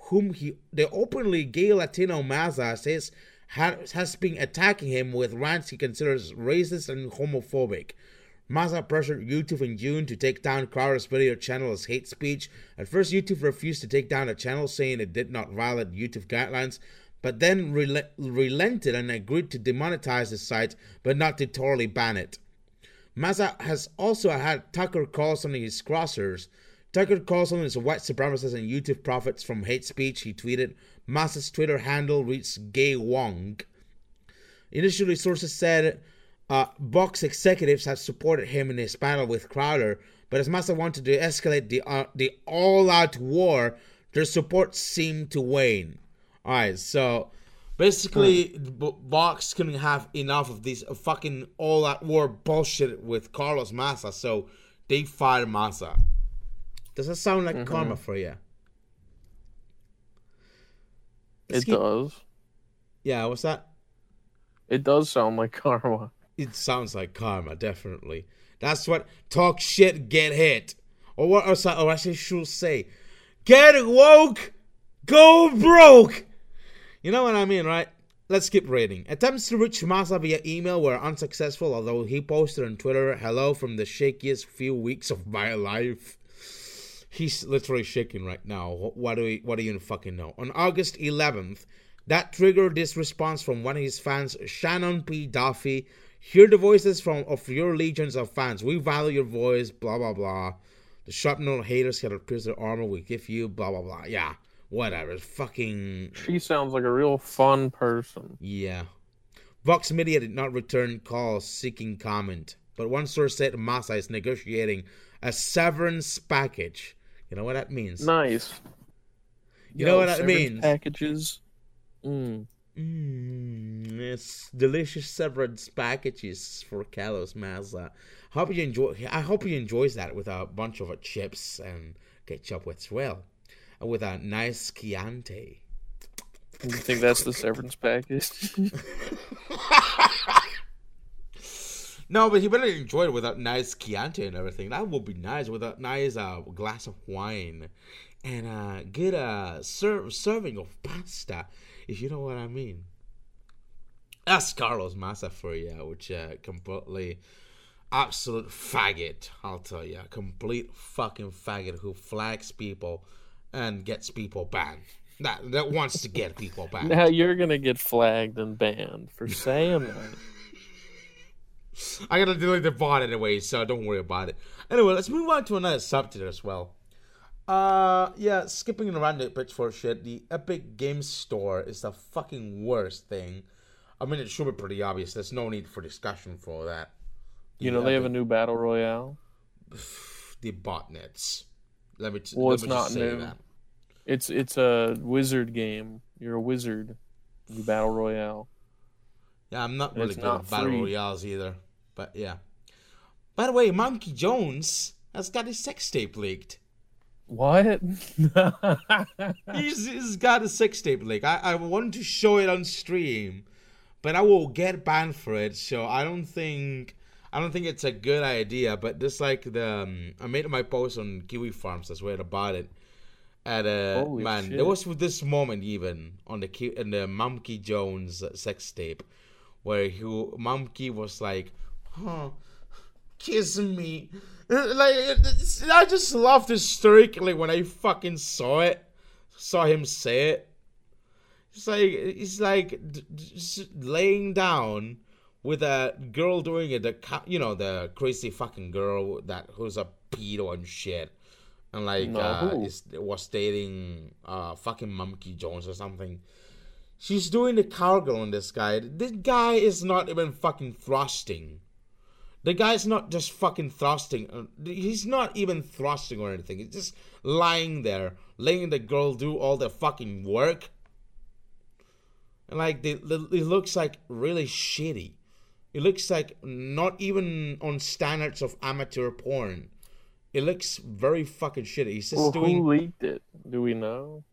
whom he, the openly gay Latino Maza says has, has been attacking him with rants he considers racist and homophobic. Maza pressured YouTube in June to take down Crowder's video channel as hate speech. At first, YouTube refused to take down the channel, saying it did not violate YouTube guidelines, but then rel- relented and agreed to demonetize the site, but not to totally ban it. Maza has also had Tucker Carlson in his crosshairs. Tucker Carlson is a white supremacist and YouTube profits from hate speech. He tweeted, Maza's Twitter handle reads Gay Wonk. Initially, sources said uh, Vox executives have supported him in his battle with Crowder, but as Maza wanted to escalate the uh, the all-out war, their support seemed to wane. All right, so basically, B- Vox couldn't have enough of this fucking all-out war bullshit with Carlos Maza, so they fired Maza. Does that sound like mm-hmm. karma for you? It does. Yeah, what's that? It does sound like karma. It sounds like karma, definitely. That's what talk shit, get hit, or what? Or, so- or I oh, should should say, get woke, go broke. You know what I mean, right? Let's keep reading. Attempts to reach Maza via email were unsuccessful, although he posted on Twitter, "Hello from the shakiest few weeks of my life." He's literally shaking right now. What do we, what do you fucking know? On August 11th, that triggered this response from one of his fans, Shannon P. Duffy. Hear the voices from of your legions of fans. We value your voice. Blah blah blah. The sharpnel haters cannot pierce their armor. We give you blah blah blah. Yeah, whatever. Fucking She sounds like a real fun person. yeah. Vox Media did not return calls seeking comment, but one source said Maza is negotiating a severance package. You know what that means? Nice. You know what that means? Packages. Mm. Mm, it's delicious severance packages for Carlos Maza. Hope you enjoy. I hope he enjoys that with a bunch of chips and ketchup as well, and with a nice Chianti. You think that's the severance package? No, but he better enjoy it with a nice Chianti and everything. That would be nice with a nice uh, glass of wine and a good uh, ser- serving of pasta, if you know what I mean. That's Carlos Maza for you, which uh, completely absolute faggot. I'll tell you, complete fucking faggot who flags people and gets people banned. That that wants to get people banned. now you're gonna get flagged and banned for saying that. I gotta delete the bot anyway, so don't worry about it. Anyway, let's move on to another subject as well. Uh, yeah, skipping around the pitchfork shit. The Epic Games Store is the fucking worst thing. I mean, it should be pretty obvious. There's no need for discussion for that. You know they have a new battle royale. The botnets. Let me. T- Well, let it's me not new. that. It's it's a wizard game. You're a wizard. You battle royale. Yeah, I'm not And really good not at battle free. royales either. But yeah. By the way, Mumkey Jones has got his sex tape leaked. What? he's, he's got a sex tape leak. I, I want to show it on stream, but I will get banned for it. So I don't think I don't think it's a good idea. But just like the um, I made my post on Kiwi Farms as well about it. At uh, Holy man, shit. there was this moment even on the Ki- in the Mumkey Jones sex tape, where he Monkey was like, "Huh, kiss me." Like I just laughed hysterically when I fucking saw it, saw him say it. It's like it's like d- d- just laying down with a girl doing it, the you know the crazy fucking girl that who's a pedo and shit, and like No, uh, was dating uh fucking Mumkey Jones or something. She's doing the cowgirl on this guy. This guy is not even fucking thrusting. The guy's not just fucking thrusting. uh, He's not even thrusting or anything. He's just lying there, letting the girl do all the fucking work. And like, it looks like really shitty. It looks like not even on standards of amateur porn. It looks very fucking shitty. He's just Well, doing. who leaked it? Do we know?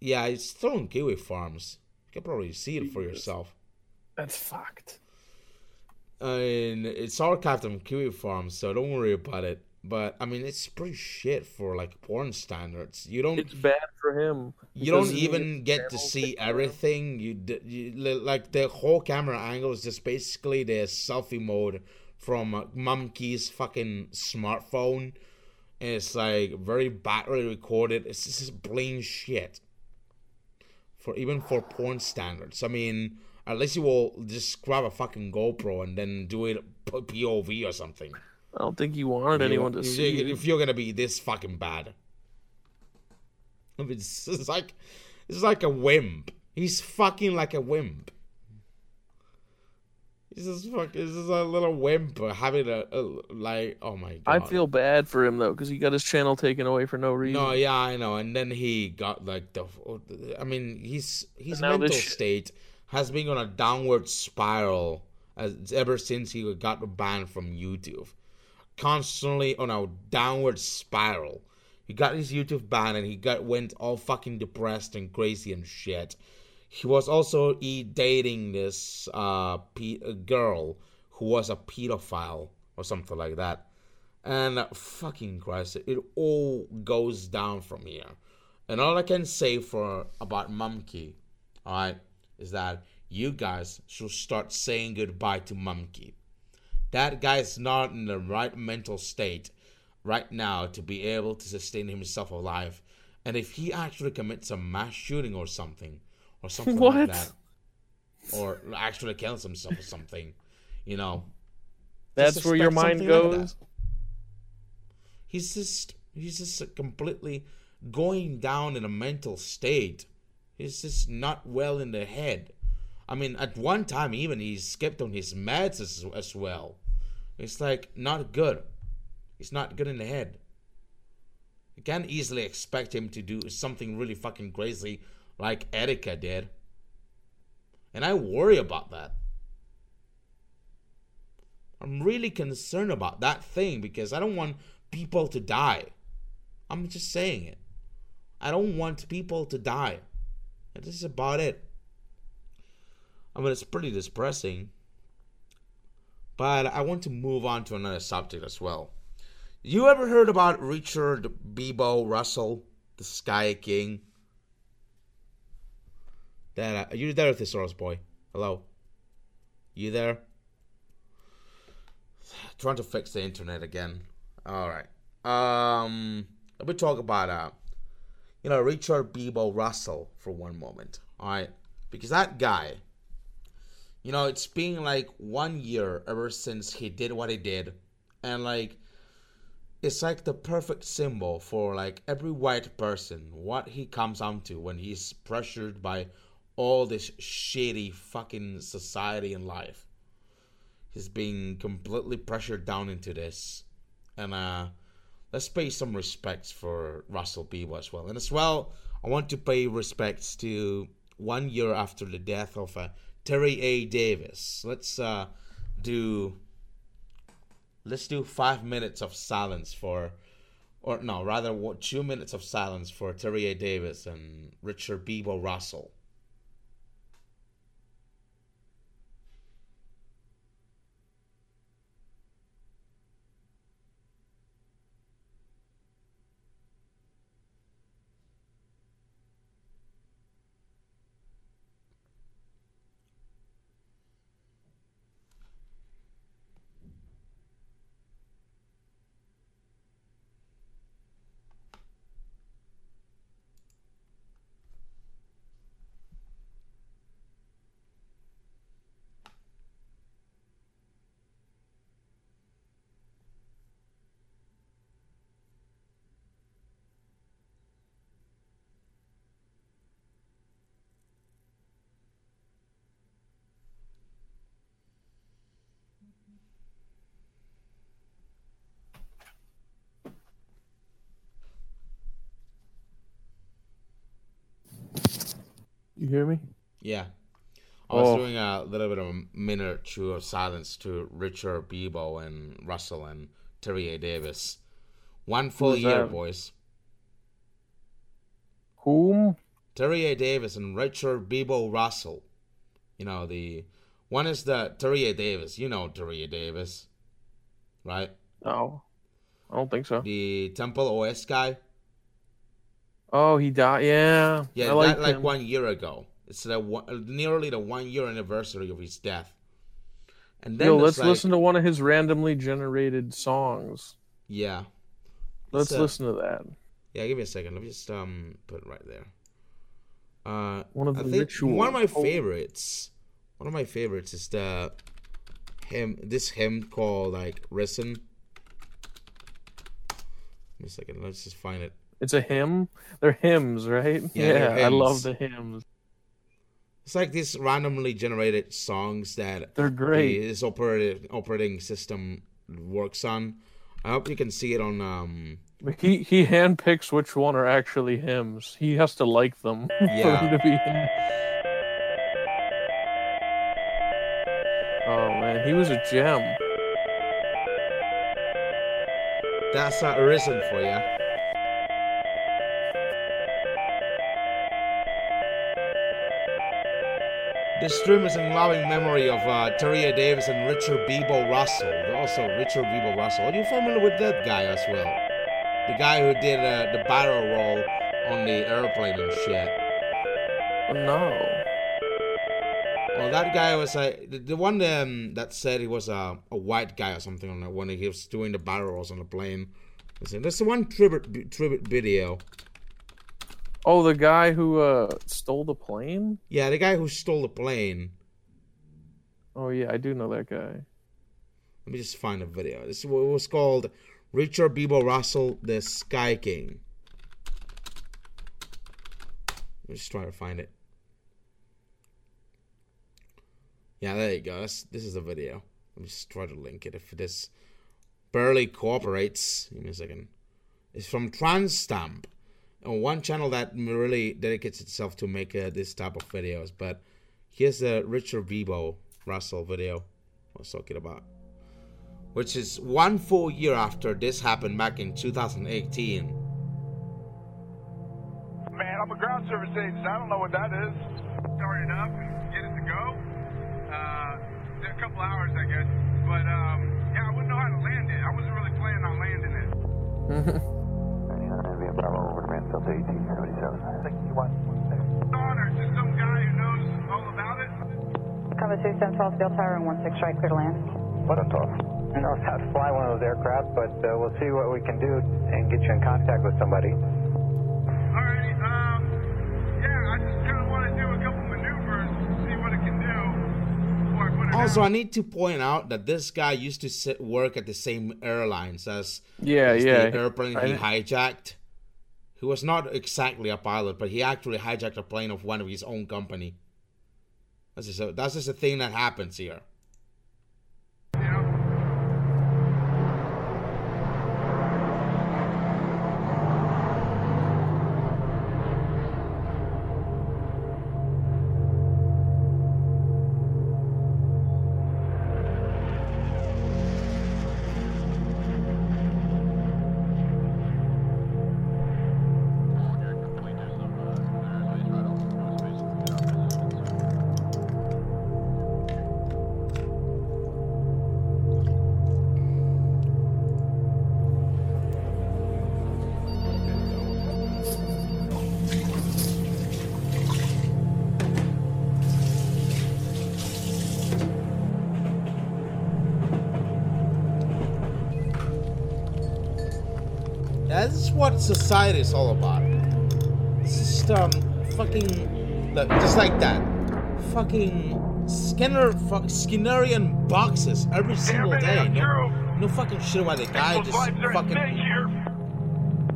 Yeah, it's on Kiwi Farms. You can probably see it for yourself. That's fucked. And it's archived on Kiwi Farms, so don't worry about it. But I mean, it's pretty shit for like porn standards. You don't. It's bad for him. You don't even get to see everything. You, you like the whole camera angle is just basically the selfie mode from uh, Mumkey's fucking smartphone. And it's like very battery recorded. It's just plain shit. For even for porn standards, I mean, at least you will just grab a fucking GoPro and then do it POV or something. I don't think he wanted You- anyone to if see. it. If you're gonna be this fucking bad, it's, it's like it's like a wimp. He's fucking like a wimp. He's just fuck. He's just a little wimp having a, a like. Oh my god. I feel bad for him though, because he got his channel taken away for no reason. No, yeah, I know. And then he got like the. I mean, he's his now mental sh- state has been on a downward spiral as ever since he got banned from YouTube. Constantly on a downward spiral. He got his YouTube ban and he got went all fucking depressed and crazy and shit. He was also e dating this uh pe- girl who was a pedophile or something like that. And fucking Christ, it all goes down from here. And all I can say for about Mumkey, alright, is that you guys should start saying goodbye to Mumkey. That guy's not in the right mental state right now to be able to sustain himself alive. And if he actually commits a mass shooting or something, or something like that, or actually kills himself or something, you know, That's where your mind something like goes. He's just he's just completely going down in a mental state. He's just not well in the head. I mean, at one time even he skipped on his meds as, as well. It's like not good. He's not good in the head. You can't easily expect him to do something really fucking crazy like Erika did. And I worry about that. I'm really concerned about that thing because I don't want people to die. I'm just saying it. I don't want people to die. This is about it. I mean, it's pretty depressing. But I want to move on to another subject as well. You ever heard about Richard Beebo Russell, the Sky King? That uh, you there, Thesaurus boy? Hello. You there? Trying to fix the internet again. All right. Um, let me talk about uh, you know, Richard Beebo Russell for one moment. All right, because that guy, you know, it's been like one year ever since he did what he did, and like, it's like the perfect symbol for like every white person what he comes onto when he's pressured by all this shitty fucking society and life. He's being completely pressured down into this, and uh let's pay some respects for Russell Beebo as well. And as well, I want to pay respects to one year after the death of uh, Terry A. Davis. Let's uh, do let's do five minutes of silence for or no, rather, two minutes of silence for Terry A. Davis and Richard Beebo Russell. You hear me? Yeah. I was Oh. doing a little bit of a minute or two of silence to Richard Beebo and Russell and Terry A. Davis. One full year, that? boys. Whom? Terry A. Davis and Richard Beebo Russell. You know, the one is the Terry A. Davis. You know Terry A. Davis, right? No, I don't think so. The Temple OS guy. Oh, he died. Yeah. Yeah, I like like one year ago. It's the one, nearly the one year anniversary of his death. And then Yo, let's like- listen to one of his randomly generated songs. Yeah. Let's uh, listen to that. Yeah, give me a second. Let me just um put it right there. Uh, One of I the think ritual- one of my favorites. One of my favorites is the hymn. This hymn called like "Risen." Give me a second. Let's just find it. It's a hymn. They're hymns, right? Yeah, they're I love the hymns. It's like these randomly generated songs that They're great. This operating operating system works on. I hope you can see it on um He he handpicks which one are actually hymns. He has to like them for Yeah. them to be him. Oh man, he was a gem. That's uh, Risen for you. This stream is in loving memory of uh, Terry A. Davis and Richard Beebo Russell. Also, Richard Beebo Russell. Are you familiar with that guy as well? The guy who did uh, the barrel roll on the airplane and shit. No. Well, that guy was uh, the, the one um, that said he was a, a white guy or something on the, when he was doing the barrel rolls on the plane. That's the one tribute tribute video. Oh, the guy who uh stole the plane? Yeah, the guy who stole the plane. Oh yeah, I do know that guy. Let me just find a video. This was called Richard Beebo Russell, the Sky King. Let me just try to find it. Yeah, there you go. That's, this is the video. Let me just try to link it if this barely cooperates. Give me a second. It's from Transstamp, one channel that really dedicates itself to make uh, this type of videos. But here's the Richard Beebo Russell video I was talking about which is one full year after this happened back in 2018. Man, I'm a ground service agent. I don't know what that is. Started up, get it to go. Uh, a couple hours, I guess. But um, yeah, I wouldn't know how to land it. I wasn't really planning on landing it. Bravo over to Mansfield to 1877. 61. Don, or some guy who knows all about it. Cover 212 Steel Tower and 16 right, clear to land. What a toss. I don't know how to fly one of those aircraft, but uh, we'll see what we can do and get you in contact with somebody. Oh, oh. Also, I need to point out that this guy used to sit, work at the same airlines as, Yeah, as yeah. the airplane he hijacked. He was not exactly a pilot, but he actually hijacked a plane of one of his own company. That's just a, that's just a thing that happens here. Society is all about. It's just um fucking look, just like that. Fucking Skinner fuck Skinnerian boxes every single day. No, no fucking shit why the guy just fucking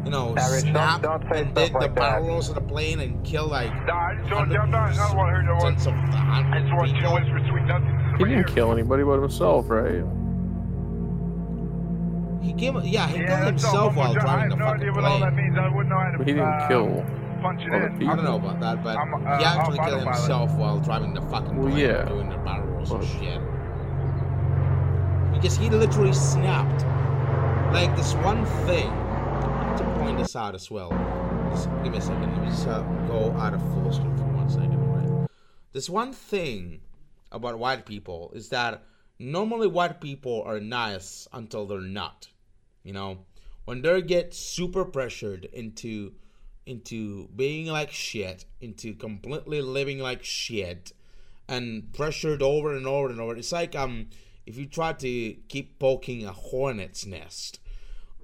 you know Yeah, Rich, don't- don't and stuff did the like that. barrel rolls of the plane and kill like Nah, I just don't, not, don't want to hear no one. tons of I just want you to whisper sweet nothings He didn't kill anybody but himself, right? He gave yeah he Yeah, killed himself One while more time. I driving have the no fucking idea what all that plane. means. I wouldn't know how to But he didn't uh, kill punch it in. I don't know about that, but I'm, uh, he actually I'm killed autopilot. himself while driving the fucking Well, plane, yeah. doing the barrel rolls and shit. Because he literally snapped. Like this one thing. To point this out as well. Just give me a second. Let me just uh, go out of full screen for one second. Right. This one thing about white people is that normally white people are nice until they're not. You know, when they get super pressured into into being like shit, into completely living like shit, and pressured over and over and over. It's like um if you try to keep poking a hornet's nest,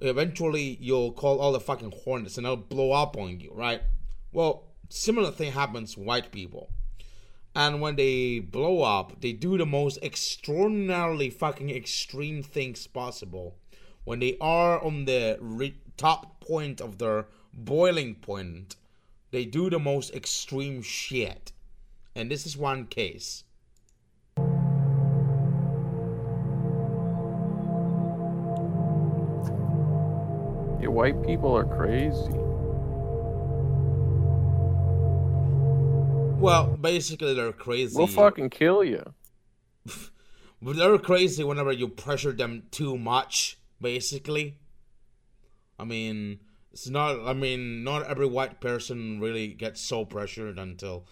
eventually you'll call all the fucking hornets and they'll blow up on you, right? Well, similar thing happens to white people. And when they blow up, they do the most extraordinarily fucking extreme things possible. When they are on the re- top point of their boiling point, they do the most extreme shit. And this is one case. Yeah, white people are crazy. Well, basically, they're crazy. We'll fucking kill you. But they're crazy whenever you pressure them too much, basically. I mean, it's not, I mean, not every white person really gets so pressured until,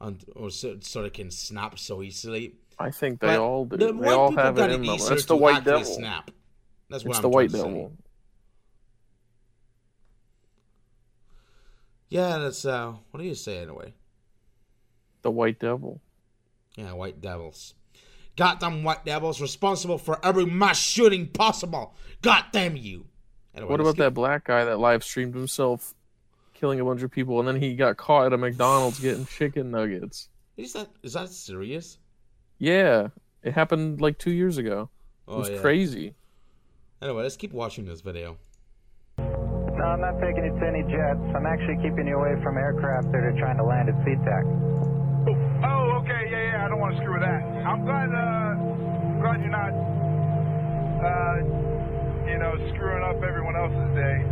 until or so, so they can snap so easily. I think they But all do. the They all have it in them. That's the white devil. snap. That's what it's I'm the white say. devil. Yeah, that's, uh, what do you say anyway? The white devil. Yeah, white devils. Goddamn white devils responsible for every mass shooting possible. God damn you. Anyway, what let's about that black guy that live streamed himself killing a bunch of people and then he got caught at a McDonald's getting chicken nuggets? Is that is that serious? Yeah, it happened like two years ago. It Oh, was yeah. crazy. Anyway, let's keep watching this video. No, I'm not taking you to any jets. I'm actually keeping you away from aircraft that are trying to land at SeaTac. I don't want to screw with that. I'm glad, uh, glad you're not, uh, you know, screwing up everyone else's day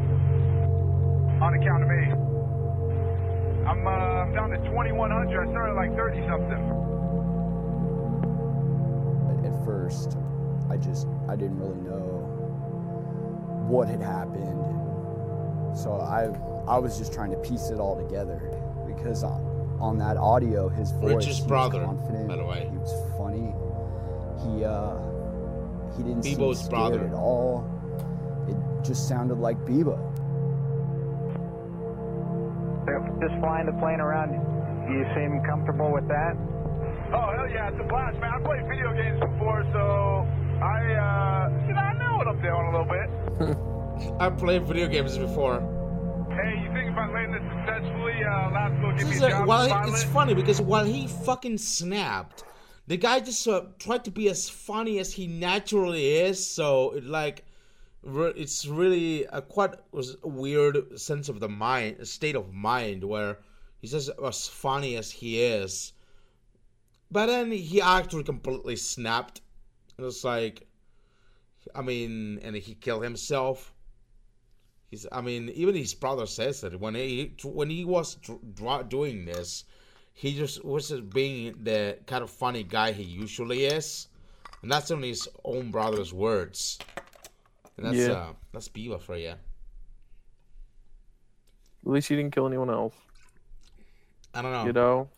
on account of me. I'm, uh, I'm down to 2100. I started like 30 something. At first, I just I didn't really know what had happened, so I I was just trying to piece it all together because on, on that audio, his voice, Rich's he brother, was confident, by the way. he was funny. He uh he didn't Beebo's seem scared brother. at all. It just sounded like Beebo. Just flying the plane around, you seem comfortable with that? Oh, hell yeah, it's a blast, man. I played video games before, so I, uh, you know, I know what I'm doing a little bit. I played video games before. Hey, you think if I land this successfully, uh, Labs will give This me a a- job while he- it's funny because while he fucking snapped, the guy just uh, tried to be as funny as he naturally is. So it like, re- it's really a quite was a weird sense of the mind, state of mind where he's just as funny as he is. But then he actually completely snapped. It was like, I mean, and he killed himself. He's, I mean, even his brother says that when he when he was doing this, he just was just being the kind of funny guy he usually is, and that's only his own brother's words. And that's Yeah. uh, that's Beebo for you. At least he didn't kill anyone else. I don't know. You know?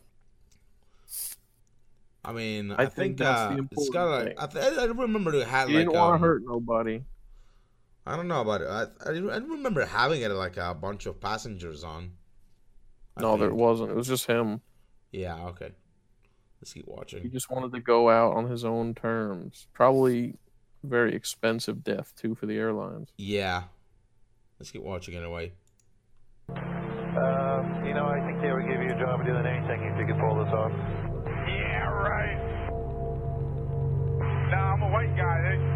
I mean, I, I think, think that's uh, the it's important got like thing. I, th- I remember to have He like didn't want um, to hurt nobody. I don't know about it. I, I, I remember having it like a bunch of passengers on. I No, there wasn't. It was just him. Yeah. Okay. Let's keep watching. He just wanted to go out on his own terms. Probably very expensive death too for the airlines. Yeah. Let's keep watching anyway. Um, you know, I think they would give you a job of doing anything if you could pull this off. Yeah, right. Nah, I'm a white guy. They just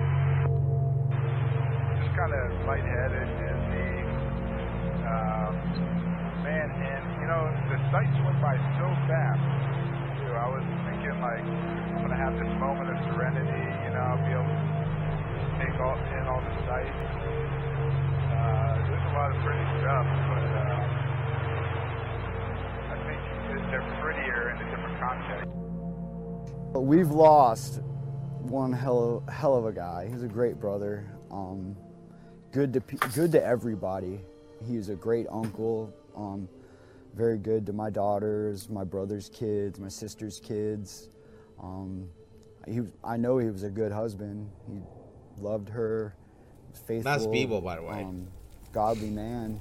kind of lightheaded and the um, man, and you know the sights went by so fast. Too. I was thinking like I'm gonna have this moment of serenity. You know, I'll be able to take all in all the sights. Uh, there's a lot of pretty stuff, but uh, I think they're prettier in a different context. But we've lost one hell of, hell of a guy. He's a great brother. Um, good to good to everybody. He's a great uncle. Um, very good to my daughters, my brother's kids, my sister's kids. Um, he, I know he was a good husband. He loved her. Faithful. That's Beebo, by the way. Um, godly man.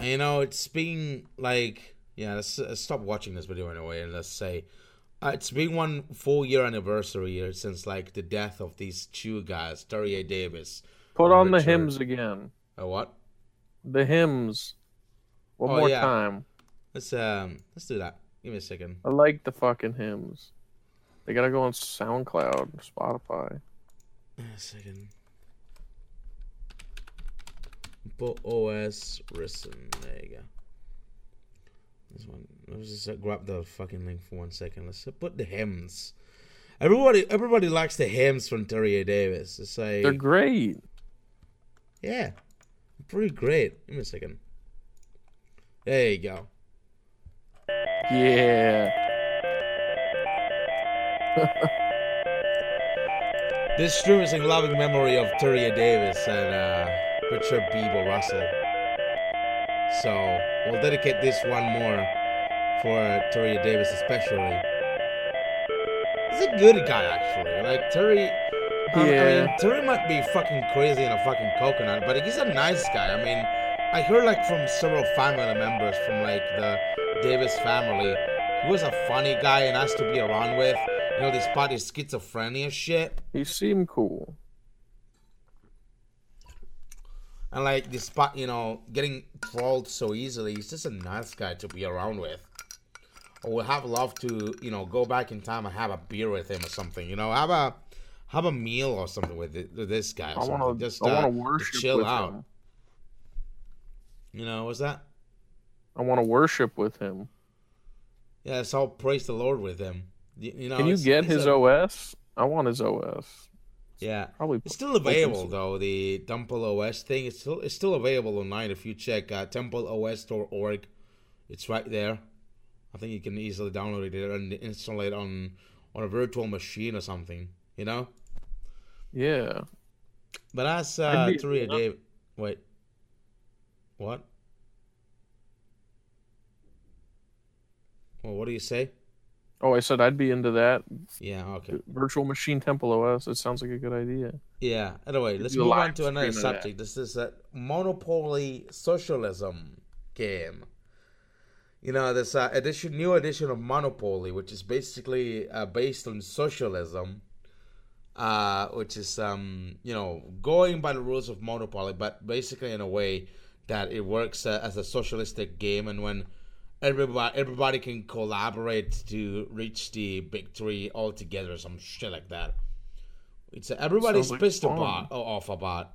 You know, it's been like, yeah, let's, let's stop watching this video anyway, and let's say uh, it's been one full year anniversary here since like the death of these two guys, Terry Davis. Put on the hymns again. Uh, what? The hymns. One Oh, more yeah. time. Let's um, let's do that. Give me a second. I like the fucking hymns. They gotta go on SoundCloud, Spotify. A second. Put OS listen. There you go. This one. Let's just uh, grab the fucking link for one second. Let's uh, put the hymns. Everybody, everybody likes the hymns from Terry A. Davis. It's like They're great. yeah, pretty great. Give me a second. There you go. Yeah. This stream is in loving memory of Terry A. Davis and uh, Richard Beebo Russell. So we'll dedicate this one more for Terry Davis especially. He's a good guy actually. Like Terry, um, I mean Terry might be fucking crazy in a fucking coconut, but he's a nice guy. I mean, I heard like from several family members from like the Davis family. He was a funny guy and nice to be around with. You know, despite his schizophrenia shit. He seemed cool. And like, despite you know getting trolled so easily, he's just a nice guy to be around with. I would have loved to, you know, go back in time and have a beer with him or something. You know, have a have a meal or something with, it, with this guy. I something. wanna- just I uh, worship chill with out. him. You know, what's that? I want to worship with him. Yeah, so praise the Lord with him. You, you know, Can you get his a- OS? I want his OS. Yeah, Probably it's still available though. The Temple OS thing it's still it's still available online if you check uh, templeos.org. It's right there. I think you can easily download it and install it on on a virtual machine or something. You know. Yeah. But that's I'd uh, Three Dave. Wait. What? Well, what do you say? Oh, I said I'd be into that. Yeah. Okay. Virtual Machine Temple OS. It sounds like a good idea. Yeah. Anyway, let's move on to another subject. This is a Monopoly Socialism game. You know, this uh, edition, new edition of Monopoly, which is basically uh, based on socialism, uh, which is um, you know going by the rules of Monopoly, but basically in a way that it works uh, as a socialistic game, and when everybody everybody can collaborate to reach the victory all together, some shit like that. It's uh, everybody's like pissed fun. about off about.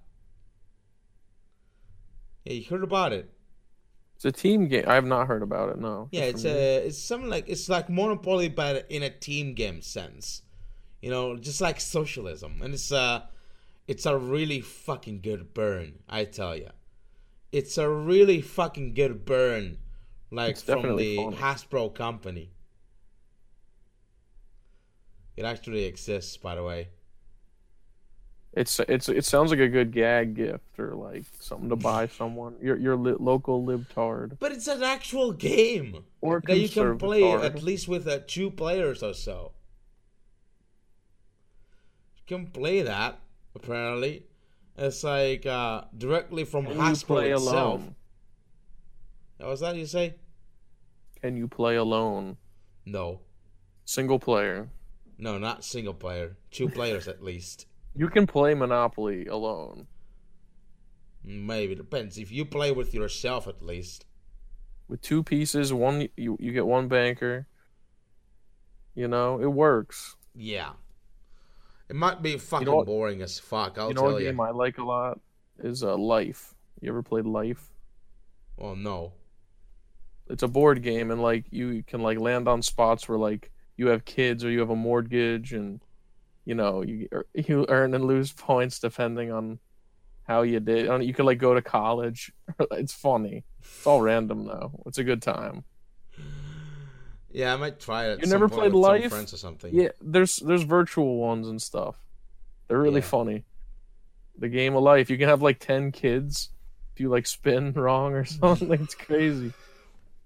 Yeah, you heard about it. It's a team game. I have not heard about it. No. Yeah, it's a it's something like it's like Monopoly, but in a team game sense. You know, just like socialism, and it's a it's a really fucking good burn. I tell you, it's a really fucking good burn, like It's from the fun. Hasbro company. It actually exists, by the way. It's it's it sounds like a good gag gift or like something to buy someone. Your your li- local libtard. But it's an actual game Or that you can play at least with uh, two players or so. You can play that apparently. It's like uh, directly from you Hasbro play itself. alone? What was that you say? Can you play alone? No. Single player. No, not single player. Two players at least. You can play Monopoly alone. Maybe depends. If you play with yourself at least. With two pieces, one you you get one banker. You know, it works. Yeah. It might be fucking what- boring as fuck. I'll you know tell what you. game I like a lot is uh, Life. You ever played Life? Well, no. It's a board game, and like you can like land on spots where like you have kids or you have a mortgage, and you know you er, you earn and lose points depending on how you did. You can like go to college. it's funny. It's all random though. It's a good time. Yeah, I might try it. You never played Life? friends or something. Yeah, there's there's virtual ones and stuff. They're really Yeah. funny. The game of life. You can have like ten kids if you like spin wrong or something. it's crazy,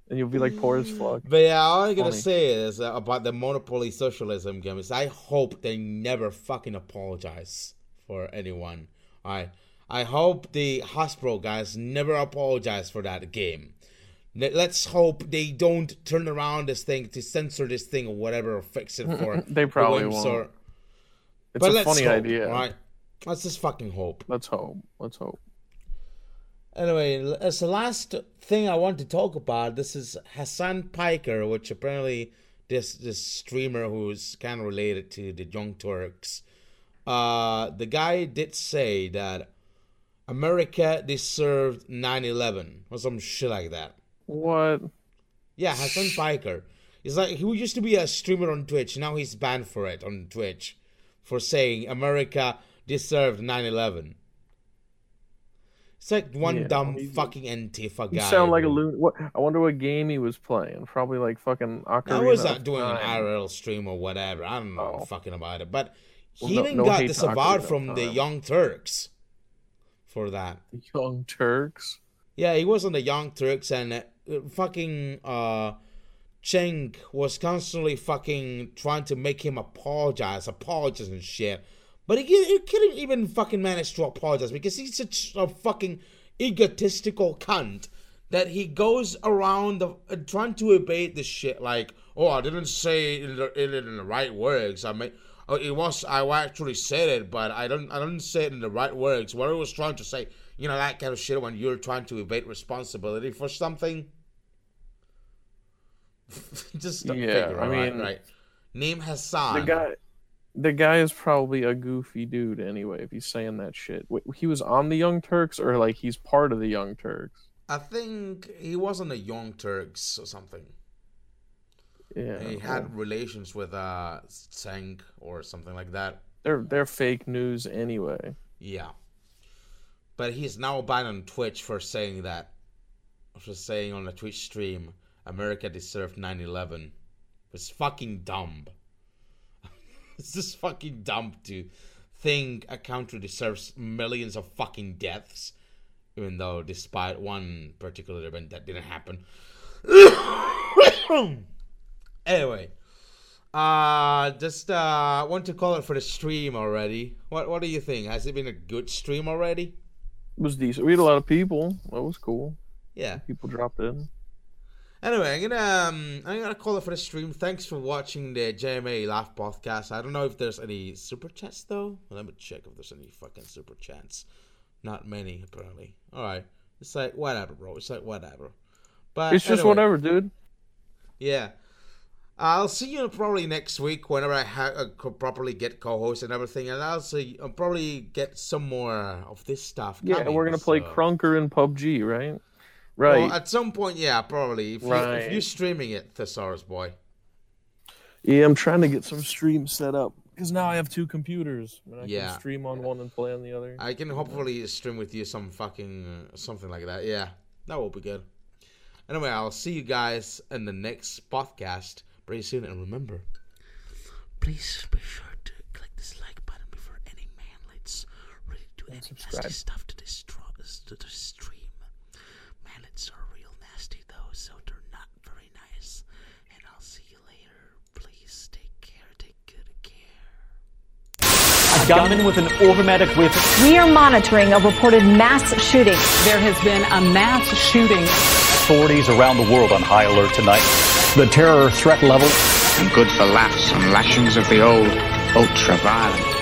and you'll be like poor as fuck. But yeah, all I'm gonna Funny. say is about the Monopoly socialism game is I hope they never fucking apologize for anyone. I I hope the Hasbro guys never apologize for that game. Let- Let's hope they don't turn around this thing to censor this thing or whatever or fix it for They probably whims won't. or- It's But a funny hope, idea. right? Let's just fucking hope. Let's hope. Let's hope. Anyway, as the last thing I want to talk about, this is Hassan Piker, which apparently this this streamer who's kind of related to the Young Turks. Uh, the guy did say that America deserved 9/11 or some shit like that. What? Yeah, Hassan Piker. He's like he used to be a streamer on Twitch. Now he's banned for it on Twitch for saying America deserved 9/11. It's like one Yeah, dumb he's- fucking Antifa You guy. sound like a loon. What? I wonder what game he was playing. Probably like fucking Ocarina. I was not doing an. IRL stream or whatever. I don't know fucking about it. But Well, he no- even no got hate to disavowed Ocarina of from the Young Turks for that. The Young Turks. Yeah, he was on the Young Turks and uh, fucking uh Cenk was constantly fucking trying to make him apologize, apologize and shit. But he, he couldn't even fucking manage to apologize because he's such a fucking egotistical cunt that he goes around the, uh, trying to evade the shit like, oh, I didn't say it in the, it in the right words. I mean, oh, it was I actually said it, but I don't I didn't say it in the right words. What I was trying to say, you know, that kind of shit when you're trying to evade responsibility for something. Just don't Yeah, figure I out, right, mean, right. Name Hassan. The guy, the guy is probably a goofy dude anyway. If he's saying that shit, he was on the Young Turks, or like he's part of the Young Turks. I think he was on the Young Turks or something. Yeah, he had relations with uh Cenk or something like that. they're they're fake news anyway. Yeah. But he's now banned on Twitch for saying that. For saying on a Twitch stream, America deserved 9 11. It's fucking dumb. it's just fucking dumb to think a country deserves millions of fucking deaths. Even though, despite one particular event that didn't happen. anyway. Uh just uh want to call it for the stream already. What what do you think? Has it been a good stream already? It was decent. We had a lot of people. That was cool. Yeah. People dropped in. Anyway, I'm gonna um, I'm gonna call it for the stream. Thanks for watching the JMA Laugh podcast. I don't know if there's any super chats though. Let me check if there's any fucking super chats. Not many apparently. All right, it's like whatever, bro. It's like whatever. But it's just whatever, dude. Yeah. I'll see you probably next week whenever I ha- uh, properly get co-host and everything, and I'll see I'll probably get some more of this stuff. Yeah, coming, we're gonna play so- Crunker in PUBG, right? Right. Well, at some point, yeah, probably. If, you, if Right. you're streaming it, Thesaurus boy. yeah, I'm trying to get some streams set up because now I have two computers. And I Yeah. can stream on one and play on the other. I can hopefully stream with you some fucking uh, something like that. Yeah, that will be good. Anyway, I'll see you guys in the next podcast pretty soon. And remember, please be sure to click this like button before any manlets really do any nasty stuff to this, tro- to this stream. Manlets are real nasty though, so they're not very nice. And I'll see you later. Please take care. Take good care. A gunman with an automatic weapon. We are monitoring a reported mass shooting. There has been a mass shooting. Authorities around the world on high alert tonight. The terror threat level and good for laughs and lashings of the old ultra-violent.